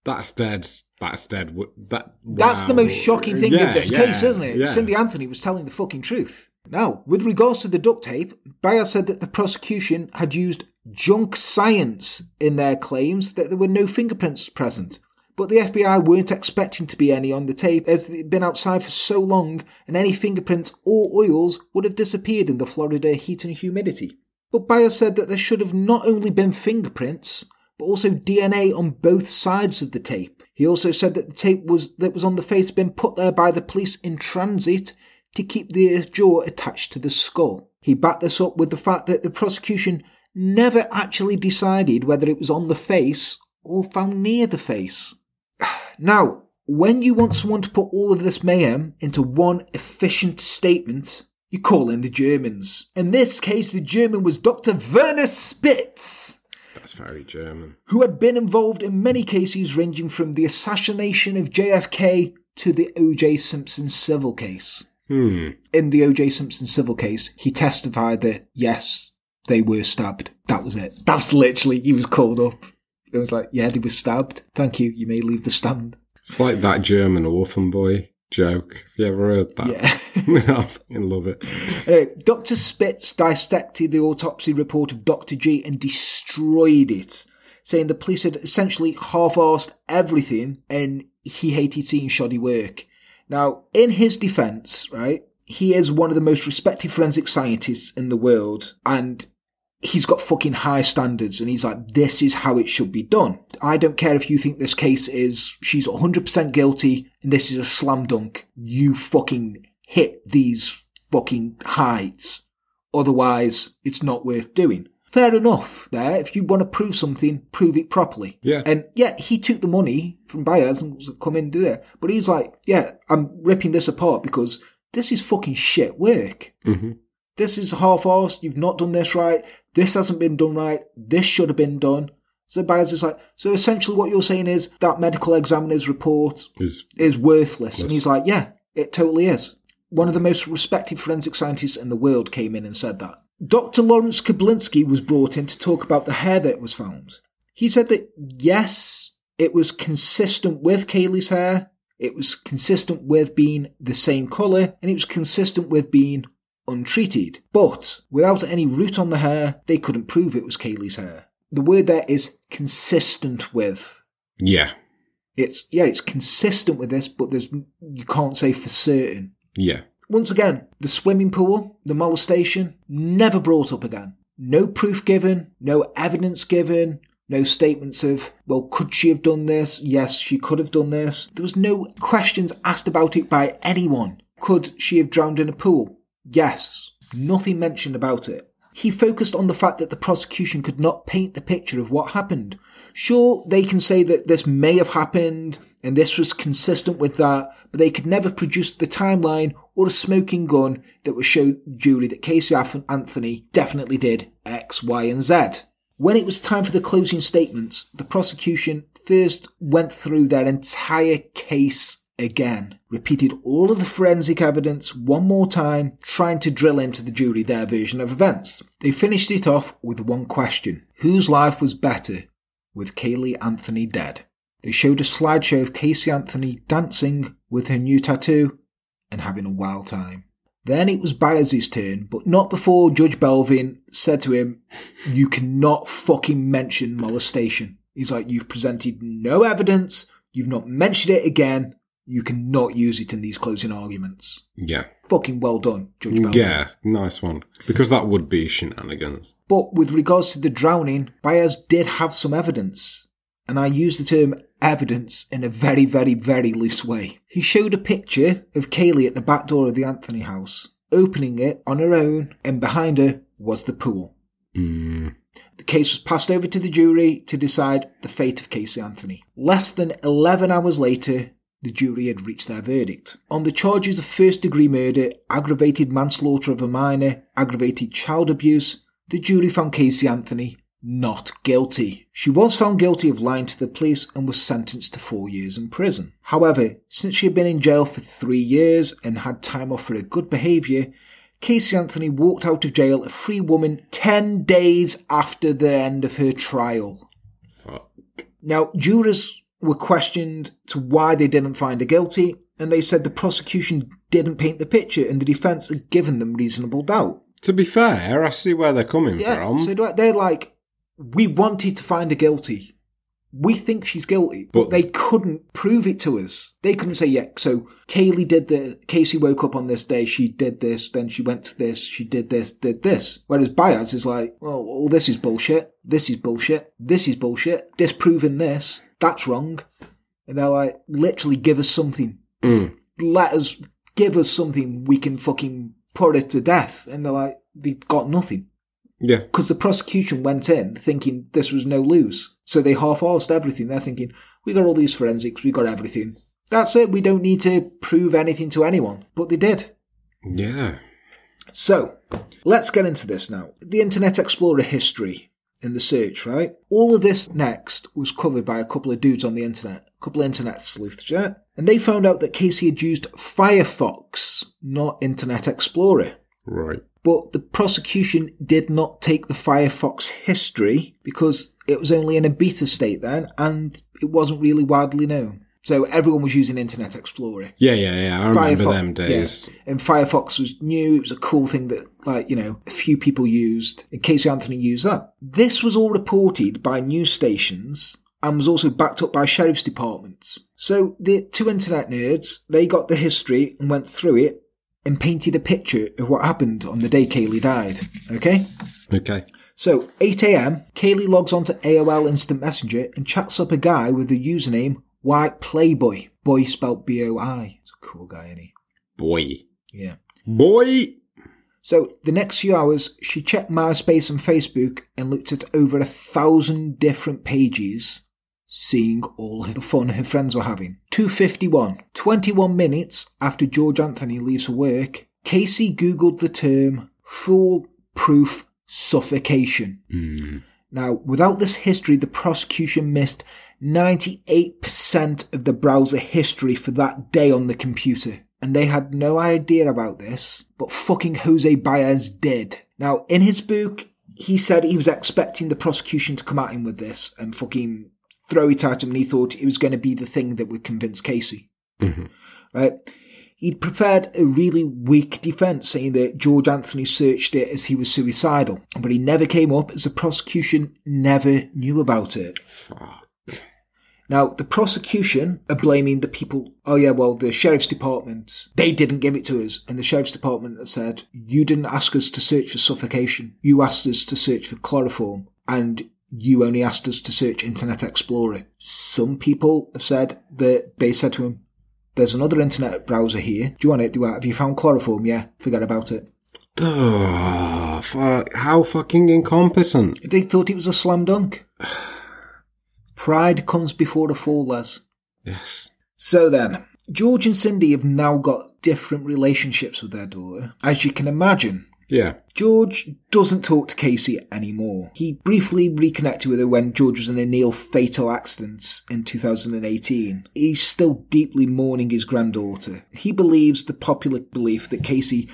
That's dead. That's dead. W- That. That's the most shocking thing Yeah, of this yeah, case, isn't it? Yeah. Cindy Anthony was telling the fucking truth. Now, with regards to the duct tape, Baez said that the prosecution had used junk science in their claims that there were no fingerprints present. But the FBI weren't expecting to be any on the tape as it had been outside for so long and any fingerprints or oils would have disappeared in the Florida heat and humidity. But Baez said that there should have not only been fingerprints, but also DNA on both sides of the tape. He also said that the tape was that was on the face had been put there by the police in transit to keep the jaw attached to the skull. He backed this up with the fact that the prosecution never actually decided whether it was on the face or found near the face. <sighs> Now, when you want someone to put all of this mayhem into one efficient statement, you call in the Germans. In this case, the German was Dr. Werner Spitz That's very German. who had been involved in many cases ranging from the assassination of JFK to the O.J. Simpson civil case. Hmm. In the O.J. Simpson civil case, he testified that yes, they were stabbed. That was it. That's literally, he was called up. It was like, yeah, they were stabbed. Thank you. You may leave the stand. It's like that German orphan boy joke. Have you ever heard that? Yeah. <laughs> I fucking love it. Uh, anyway, Dr. Spitz dissected the autopsy report of Dr. G and destroyed it, saying the police had essentially half-arsed everything and he hated seeing shoddy work. Now, in his defense, right, he is one of the most respected forensic scientists in the world and he's got fucking high standards and he's like, this is how it should be done. I don't care if you think this case is, she's 100% guilty and this is a slam dunk. You fucking hit these fucking heights. Otherwise, it's not worth doing. Fair enough there. If you want to prove something, prove it properly. Yeah. And yeah, he took the money from Baez and was come in and do that. But he's like, yeah, I'm ripping this apart because this is fucking shit work. hmm This is half-assed. You've not done this right. This hasn't been done right. This should have been done. So Baez is like, so essentially what you're saying is that medical examiner's report Is is worthless. And he's like, yeah, it totally is. One of the most respected forensic scientists in the world came in and said that. Dr. Lawrence Kobilinsky was brought in to talk about the hair that was found. He said that yes, it was consistent with Caylee's hair, it was consistent with being the same colour, and it was consistent with being untreated. But without any root on the hair, they couldn't prove it was Caylee's hair. The word there is consistent with. Yeah. It's yeah, it's consistent with this, but there's you can't say for certain. Yeah. Once again, the swimming pool, the molestation, never brought up again. No proof given, no evidence given, no statements of, well, could she have done this? Yes, she could have done this. There was no questions asked about it by anyone. Could she have drowned in a pool? Yes. Nothing mentioned about it. He focused on the fact that the prosecution could not paint the picture of what happened. Sure, they can say that this may have happened and this was consistent with that, but they could never produce the timeline or a smoking gun that would show jury that Casey Anthony definitely did X, Y, and Z. When it was time for the closing statements, the prosecution first went through their entire case again, repeated all of the forensic evidence one more time, trying to drill into the jury their version of events. They finished it off with one question Whose life was better with Caylee Anthony dead? They showed a slideshow of Casey Anthony dancing with her new tattoo and having a wild time. Then it was Baez's turn, but not before Judge Belvin said to him, You cannot fucking mention molestation. He's like, You've presented no evidence, you've not mentioned it again, you cannot use it in these closing arguments. Yeah. Fucking well done, Judge. Yeah. Nice one. Because that would be shenanigans. But with regards to the drowning, Baez did have some evidence. And I use the term evidence in a very, very, very loose way. He showed a picture of Caylee at the back door of the Anthony house, opening it on her own, and behind her was the pool. Mm. The case was passed over to the jury to decide the fate of Casey Anthony. Less than 11 hours later, the jury had reached their verdict. On the charges of first degree murder, aggravated manslaughter of a minor, aggravated child abuse, the jury found Casey Anthony not guilty. She was found guilty of lying to the police and was sentenced to four years in prison. However, since she had been in jail for three years and had time off for her good behaviour, Casey Anthony walked out of jail a free woman 10 days after the end of her trial. Fuck. Now, jurors were questioned to why they didn't find her guilty, and they said the prosecution didn't paint the picture and the defence had given them reasonable doubt. To be fair, I see where they're coming Yeah, from. so they're like, we wanted to find her guilty. We think she's guilty, but, But- they couldn't prove it to us. They couldn't say, yeah, so Caylee did the, Casey woke up on this day, she did this, then she went to this, she did this, did this. Whereas Baez is like, well, all this is bullshit, this is bullshit, this is bullshit, disproving this, that's wrong. And they're like, literally give us something. Mm. Let us, give us something we can fucking put it to death. And they're like, they've got nothing Yeah. because the prosecution went in thinking this was no lose. So they half-arsed everything. They're thinking, we got all these forensics, we got everything. That's it. We don't need to prove anything to anyone. But they did. Yeah. So let's get into this now. The Internet Explorer history in the search, right? All of this next was covered by a couple of dudes on the internet, a couple of internet sleuths, yeah? And they found out that Casey had used Firefox, not Internet Explorer. Right. But the prosecution did not take the Firefox history because it was only in a beta state then and it wasn't really widely known. So everyone was using Internet Explorer. Yeah, yeah, yeah. I remember Firefox- them days. yeah. And Firefox was new. It was a cool thing that, like, you know, a few people used. And Casey Anthony used that. This was all reported by news stations and was also backed up by sheriff's departments. So the two internet nerds, they got the history and went through it and painted a picture of what happened on the day Caylee died. Okay? Okay. So, 8am, Caylee logs onto AOL Instant Messenger and chats up a guy with the username White Playboy. Boy spelt B O I. He's a cool guy, ain't he? Boy. Yeah. Boy. So, the next few hours, she checked MySpace and Facebook and looked at over a thousand different pages, seeing all the fun <laughs> her friends were having. 251. 21 minutes after George Anthony leaves for work, Casey Googled the term foolproof suffocation. Mm. Now, without this history, the prosecution missed 98% of the browser history for that day on the computer. And they had no idea about this, but fucking Jose Baez did. Now, in his book, he said he was expecting the prosecution to come at him with this and fucking throw it at him, and he thought it was going to be the thing that would convince Casey. Mm-hmm. Right? He'd prepared a really weak defence, saying that George Anthony searched it as he was suicidal, but he never came up as the prosecution never knew about it. Fuck. Now, the prosecution are blaming the people. Oh, yeah, well, the sheriff's department, they didn't give it to us. And the sheriff's department said, You didn't ask us to search for suffocation. You asked us to search for chloroform. And you only asked us to search Internet Explorer. Some people have said that they said to him, There's another internet browser here. Do you want it? Do I, have you found chloroform? Yeah, forget about it. Ugh, fuck. How fucking incompetent. They thought it was a slam dunk. <sighs> Pride comes before a fall, Les. Yes. So then, George and Cindy have now got different relationships with their daughter. As you can imagine, Yeah. George doesn't talk to Casey anymore. He briefly reconnected with her when George was in a near fatal accident in 2018. He's still deeply mourning his granddaughter. He believes the popular belief that Casey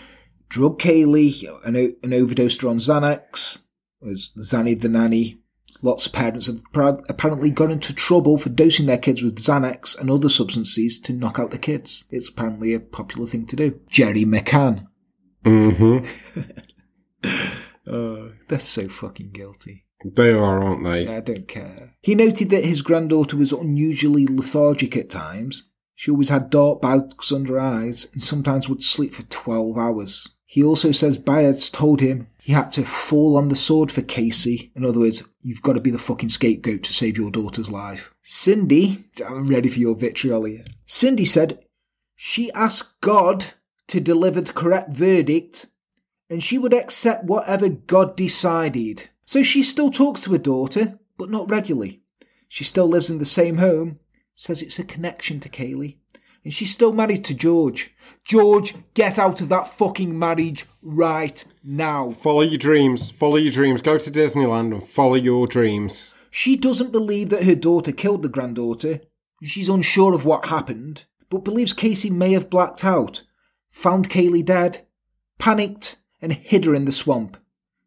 drugged Caylee and, o- and overdosed her on Xanax, was Zanny the nanny. Lots of parents have apparently got into trouble for dosing their kids with Xanax and other substances to knock out the kids. It's apparently a popular thing to do. Gerry McCann. Mm-hmm. <laughs> Oh, they're so fucking guilty. They are, aren't they? I don't care. He noted that his granddaughter was unusually lethargic at times. She always had dark bags under her eyes and sometimes would sleep for 12 hours. He also says Baez told him he had to fall on the sword for Casey. In other words, you've got to be the fucking scapegoat to save your daughter's life. Cindy, I'm ready for your vitriol here. Cindy said she asked God to deliver the correct verdict and she would accept whatever God decided. So she still talks to her daughter, but not regularly. She still lives in the same home, says it's a connection to Caylee, and she's still married to George. George, get out of that fucking marriage right now. Follow your dreams. Follow your dreams. Go to Disneyland and follow your dreams. She doesn't believe that her daughter killed the granddaughter. She's unsure of what happened, but believes Casey may have blacked out, found Caylee dead, panicked, and hid her in the swamp.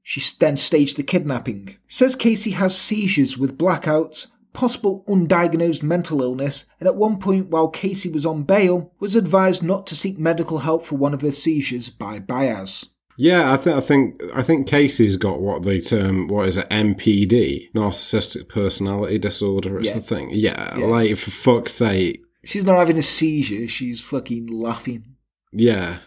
She then staged the kidnapping. Says Casey has seizures with blackouts, possible undiagnosed mental illness, and at one point while Casey was on bail, was advised not to seek medical help for one of her seizures by Baez. Yeah, I think I think I think Casey's got what they term what is it MPD, narcissistic personality disorder. It's Yeah. the thing. Yeah, Yeah. like for fuck's sake. She's not having a seizure, she's fucking laughing. Yeah,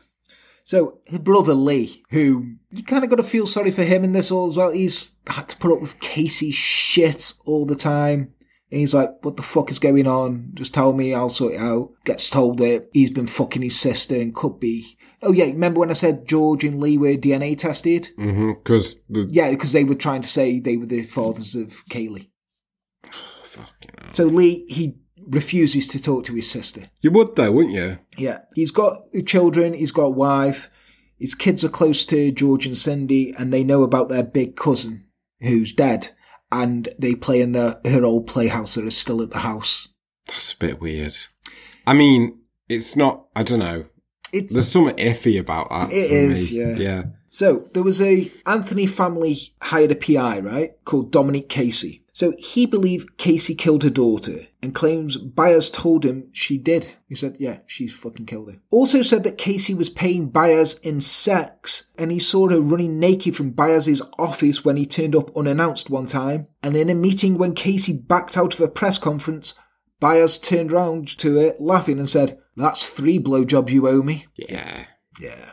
So her brother Lee, who you kind of got to feel sorry for him in this all as well. He's had to put up with Casey's shit all the time. And he's like, what the fuck is going on? Just tell me, I'll sort it out. Gets told that he's been fucking his sister and could be. Oh yeah, remember when I said George and Lee were DNA tested? because mm-hmm, the Yeah, because they were trying to say they were the fathers of Caylee. fucking hell. So Lee, he refuses to talk to his sister. you would though, wouldn't you? Yeah, he's got children, he's got a wife, his kids are close to George and Cindy, and they know about their big cousin who's dead, and they play in the her old playhouse that is still at the house. That's a bit weird. I mean, it's not. I don't know. It's There's something iffy about that. It is, me. yeah. Yeah. So there was a Anthony family hired a PI, right, called Dominic Casey. So he believed Casey killed her daughter and claims Baez told him she did. He said, yeah, she's fucking killed her. Also said that Casey was paying Baez in sex and he saw her running naked from Baez's office when he turned up unannounced one time. And in a meeting when Casey backed out of a press conference, Baez turned round to her laughing and said, that's three blowjobs you owe me. Yeah. Yeah.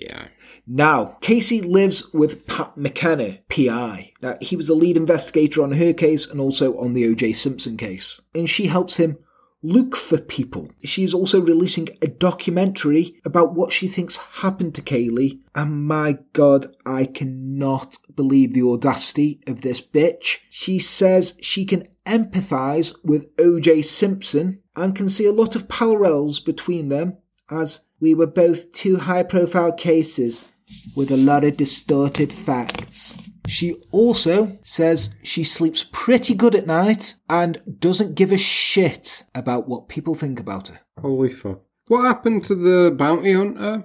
Yeah. Now, Casey lives with Pat McKenna, PI. Now, he was the lead investigator on her case and also on the O.J. Simpson case. And she helps him look for people. She is also releasing a documentary about what she thinks happened to Caylee. And my god, I cannot believe the audacity of this bitch. She says she can empathize with O.J. Simpson and can see a lot of parallels between them as we were both two high profile cases with a lot of distorted facts. She also says she sleeps pretty good at night and doesn't give a shit about what people think about her. Holy fuck. What happened to the bounty hunter?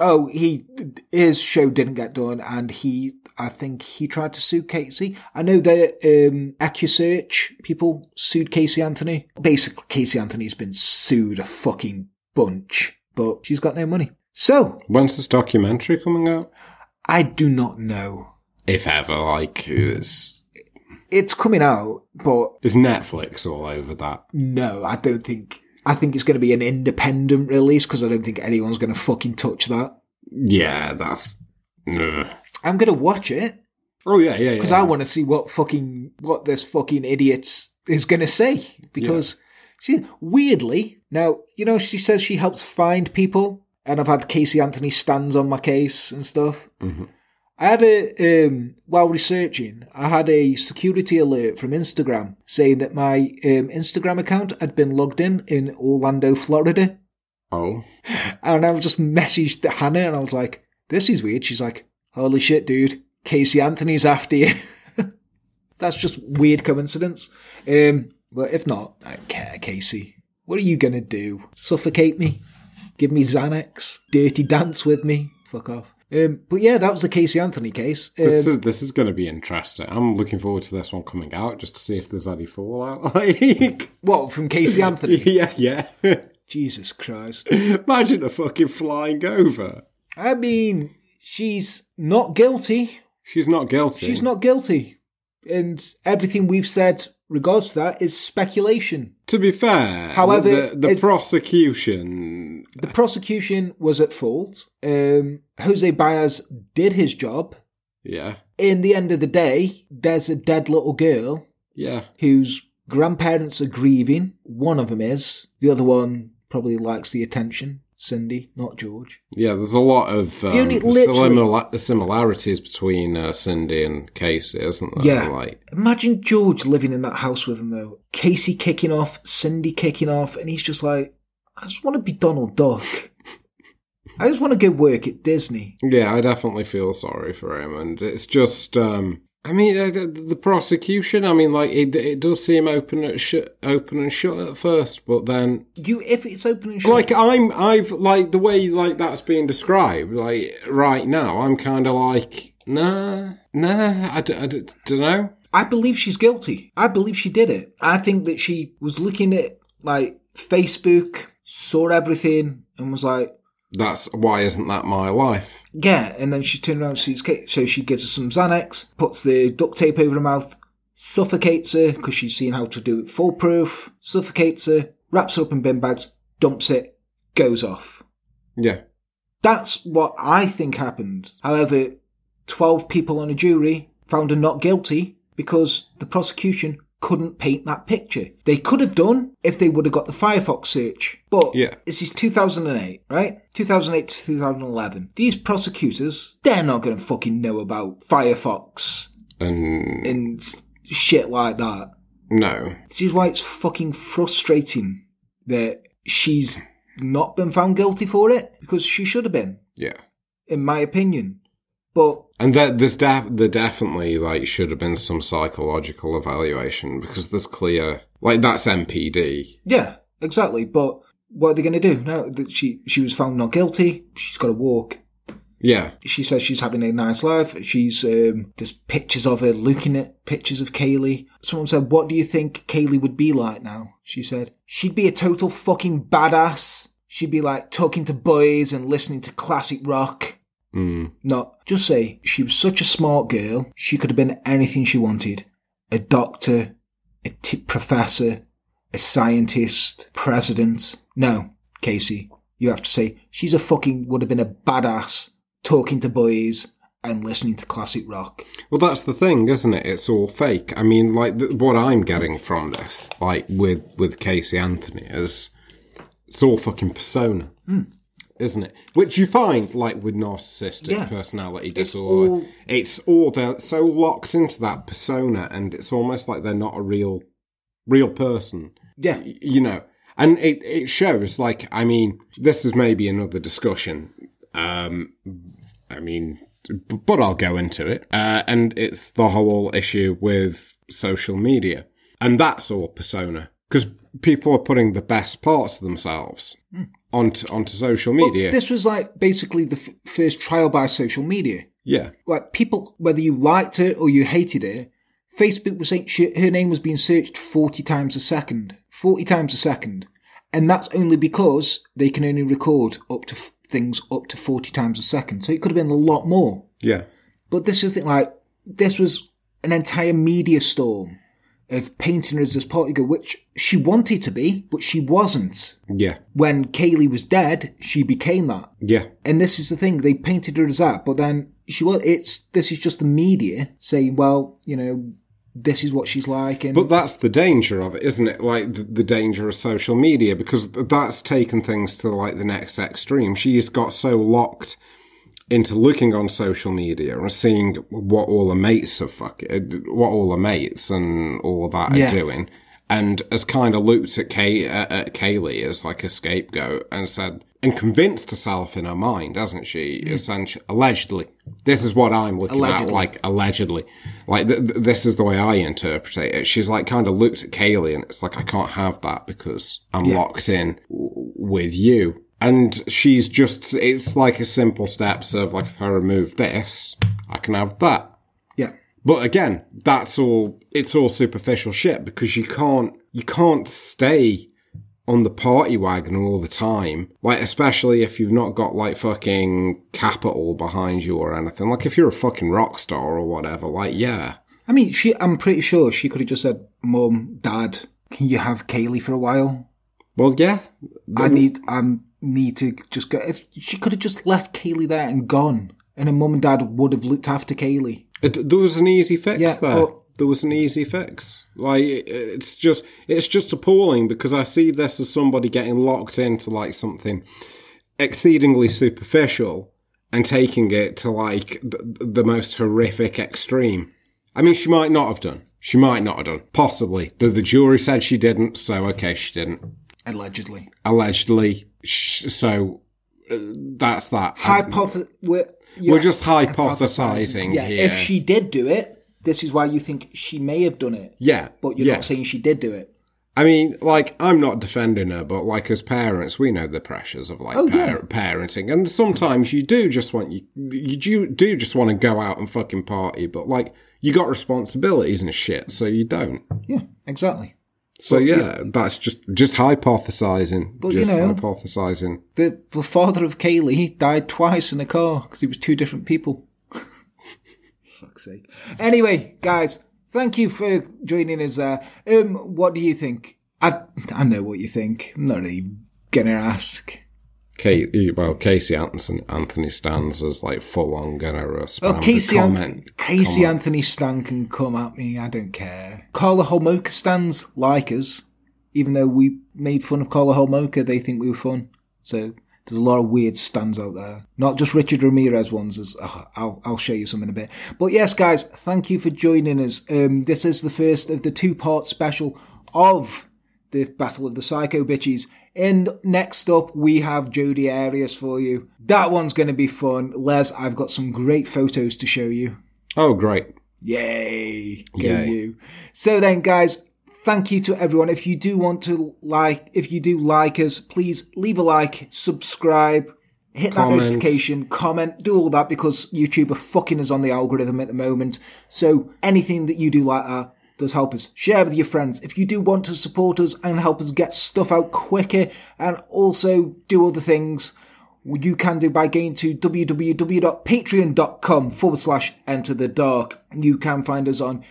Oh, he his show didn't get done, and he I think he tried to sue Casey. I know that um, EquuSearch people sued Casey Anthony. Basically, Casey Anthony's been sued a fucking bunch, but she's got no money. So When's this documentary coming out? I do not know. If ever, like, is It's coming out, but is Netflix all over that? no, I don't think. I think it's going to be an independent release because I don't think anyone's going to fucking touch that. Yeah, that's. Ugh. I'm going to watch it. Oh yeah, yeah, yeah. because I want to see what fucking what this fucking idiot is going to say. Because she weirdly now, you know, she says she helps find people, and I've had Casey Anthony stands on my case and stuff. Mhm. I had a um, while researching, I had a security alert from Instagram saying that my um, Instagram account had been logged in in Orlando, Florida, Oh, <laughs> and I just messaged Hannah, and I was like, "This is weird." She's like, "Holy shit, dude! Casey Anthony's after you." <laughs> That's just weird coincidence. Um, but if not, I don't care, Casey. What are you gonna do? Suffocate me? Give me Xanax? Dirty dance with me? Fuck off. Um, but yeah, that was the Casey Anthony case. Um, this is this is going to be interesting. I'm looking forward to this one coming out just to see if there's any fallout. <laughs> Like, what from Casey <laughs> Anthony? yeah, yeah. <laughs> Jesus Christ! Imagine a fucking flying over. I mean, she's not guilty. She's not guilty. She's not guilty. And everything we've said regards to that is speculation. To be fair, However, the, the prosecution. The prosecution was at fault. Um, Jose Baez did his job. Yeah, In the end of the day, there's a dead little girl yeah. whose grandparents are grieving. One of them is. The other one probably likes the attention. Cindy, not George. Yeah, there's a lot of um, similarities between uh, Cindy and Casey, isn't there? Yeah. Like, Imagine George living in that house with him, though. Casey kicking off, Cindy kicking off, and he's just like, I just want to be Donald Duck. <laughs> I just want to go work at Disney. yeah, I definitely feel sorry for him, and it's just, um, I mean, uh, the, the prosecution. I mean, like it, it does seem open at sh- open and shut at first, but then, You, if it's open and shut, like, I'm, I've like the way like that's being described, like right now, I'm kind of like, nah, nah, I, d- I d- don't know. I believe she's guilty. I believe she did it. I think that she was looking at like Facebook, saw everything, and was like, That's why isn't that my life? yeah. And then she turned around sees Kate. So she gives her some Xanax, puts the duct tape over her mouth, suffocates her because she's seen how to do it foolproof, suffocates her, wraps her up in bin bags, dumps it, goes off. Yeah. That's what I think happened. However, 12 people on a jury found her not guilty because the prosecution couldn't paint that picture. They could have done if they would have got the Firefox search. But Yeah. this is 2008, right? 2008 to 2011. These prosecutors, they're not going to fucking know about Firefox And and shit like that. no. This is why it's fucking frustrating that she's not been found guilty for it because she should have been Yeah. in my opinion. But And that there's def- there definitely like should have been some psychological evaluation because there's clear like that's MPD. yeah, exactly. But what are they going to do now that she she was found not guilty? She's got to walk. Yeah, She says she's having a nice life. She's um, there's pictures of her looking at pictures of Caylee. Someone said, "What do you think Caylee would be like now?" She said, "She'd be a total fucking badass. She'd be like talking to boys and listening to classic rock." Mm. No, just say she was such a smart girl. She could have been anything she wanted a doctor, a t- professor, a scientist, president. No, Casey, you have to say she's a fucking would have been a badass talking to boys and listening to classic rock. Well, that's the thing, isn't it? It's all fake. I mean, like th- what I'm getting from this, like with with Casey Anthony, is it's all fucking persona, isn't it? Which you find like with narcissistic Yeah. personality It's disorder. all- It's all they're so locked into that persona, and it's almost like they're not a real real person. Yeah, y- you know and it, it shows like i mean this is maybe another discussion um i mean but i'll go into it uh, and it's the whole issue with social media and that's all persona because people are putting the best parts of themselves hmm. onto onto social media. This was like basically the f- first trial by social media. yeah, Like people, whether you liked her or you hated her, Facebook was saying she, her name was being searched 40 times a second. 40 times a second. And that's only because they can only record up to f- things up to 40 times a second. So it could have been a lot more. yeah, But this is the thing, like, this was an entire media storm of painting her as this party girl, which she wanted to be, but she wasn't. yeah, When Caylee was dead, she became that. yeah. And this is the thing, they painted her as that, but then she was, it's, this is just the media saying, well, you know, this is what she's like. And But that's the danger of it, isn't it? Like the, the danger of social media, because that's taken things to like the next extreme. She's got so locked into looking on social media and seeing what all the mates are fucking, what all the mates and all that Yeah. are doing, and has kind of looked at Kay, uh, at Caylee as like a scapegoat and said, and convinced herself in her mind, hasn't she? Essentially, allegedly, this is what I'm looking at, like allegedly, like th- th- this is the way I interpret it. She's like kind of looked at Caylee and it's like I can't have that because I'm locked in w- with you. And she's just, it's like a simple steps of like, if I remove this, I can have that. yeah. But again, that's all, it's all superficial shit because you can't, you can't stay on the party wagon all the time. Like, especially if you've not got like fucking capital behind you or anything. Like, if you're a fucking rock star or whatever, like, yeah. I mean, she, I'm pretty sure she could have just said, Mum, Dad, can you have Caylee for a while? Well, yeah. I need, I need to just go. If she could have just left Caylee there and gone, and her mum and dad would have looked after Caylee. Uh, it, there was an easy fix Yeah, there. but- there was an easy fix. Like it- it's just it's just appalling because I see this as somebody getting locked into like something exceedingly superficial and taking it to like the, the most horrific extreme. I mean, she might not have done. She might not have done. Possibly. The, the jury said she didn't, so okay, she didn't. Allegedly. Allegedly. So uh, that's that. We're, We're just hypothesizing Yeah, here. if she did do it, this is why you think she may have done it. yeah. But you're yeah. not saying she did do it. I mean, like, I'm not defending her, but like, as parents, we know the pressures of like Oh, par- yeah. parenting, and sometimes you do just want you, you do, do just want to go out and fucking party, but like, you got responsibilities and shit, so you don't. Yeah, exactly. So yeah, that's just just hypothesizing, But, you just know- hypothesizing. The the father of Caylee died twice in a car because he was two different people. <laughs> Fuck's sake. Anyway, guys, thank you for joining us there. Um, what do you think? I I know what you think. I'm not really gonna ask. Kate, well, Casey Anthony, Anthony stands as like full on respond. Oh, Casey, An- comment, Casey comment. Anthony Stan can come at me. I don't care. Karla Homolka stands like us, even though we made fun of Karla Homolka. They think we were fun. So there's a lot of weird stands out there. Not just Richard Ramirez ones. As oh, I'll I'll show you some in a bit. But yes, guys, thank you for joining us. Um, this is the first of the two part special of the Battle of the Psycho Bitches. And next up, we have Jodi Arias for you. That one's going to be fun. Les, I've got some great photos to show you. Oh, great. Yay! Yay. you. So then, guys, thank you to everyone. If you do want to like, if you do like us, please leave a like, subscribe, hit Comment. that notification, comment, do all that because YouTube are fucking us on the algorithm at the moment. So anything that you do like that does help us. Share with your friends. If you do want to support us and help us get stuff out quicker and also do other things, you can do by going to www.patreon.com forward slash enter the dark. You can find us on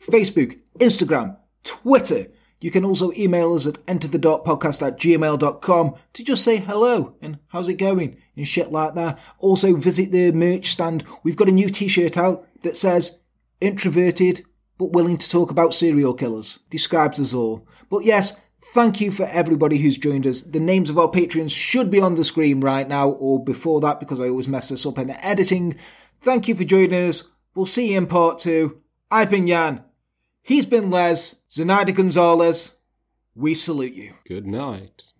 Facebook, Instagram, Twitter. You can also email us at enterthedarkpodcast at gmail.com to just say hello and how's it going and shit like that. Also visit the merch stand. We've got a new t-shirt out that says introverted but willing to talk about serial killers. Describes us all. But yes, thank you for everybody who's joined us. The names of our patrons should be on the screen right now or before that because I always mess this up in the editing. Thank you for joining us. We'll see you in part two. I've been Jan. He's been Les. Zenaida Gonzalez. We salute you. Good night.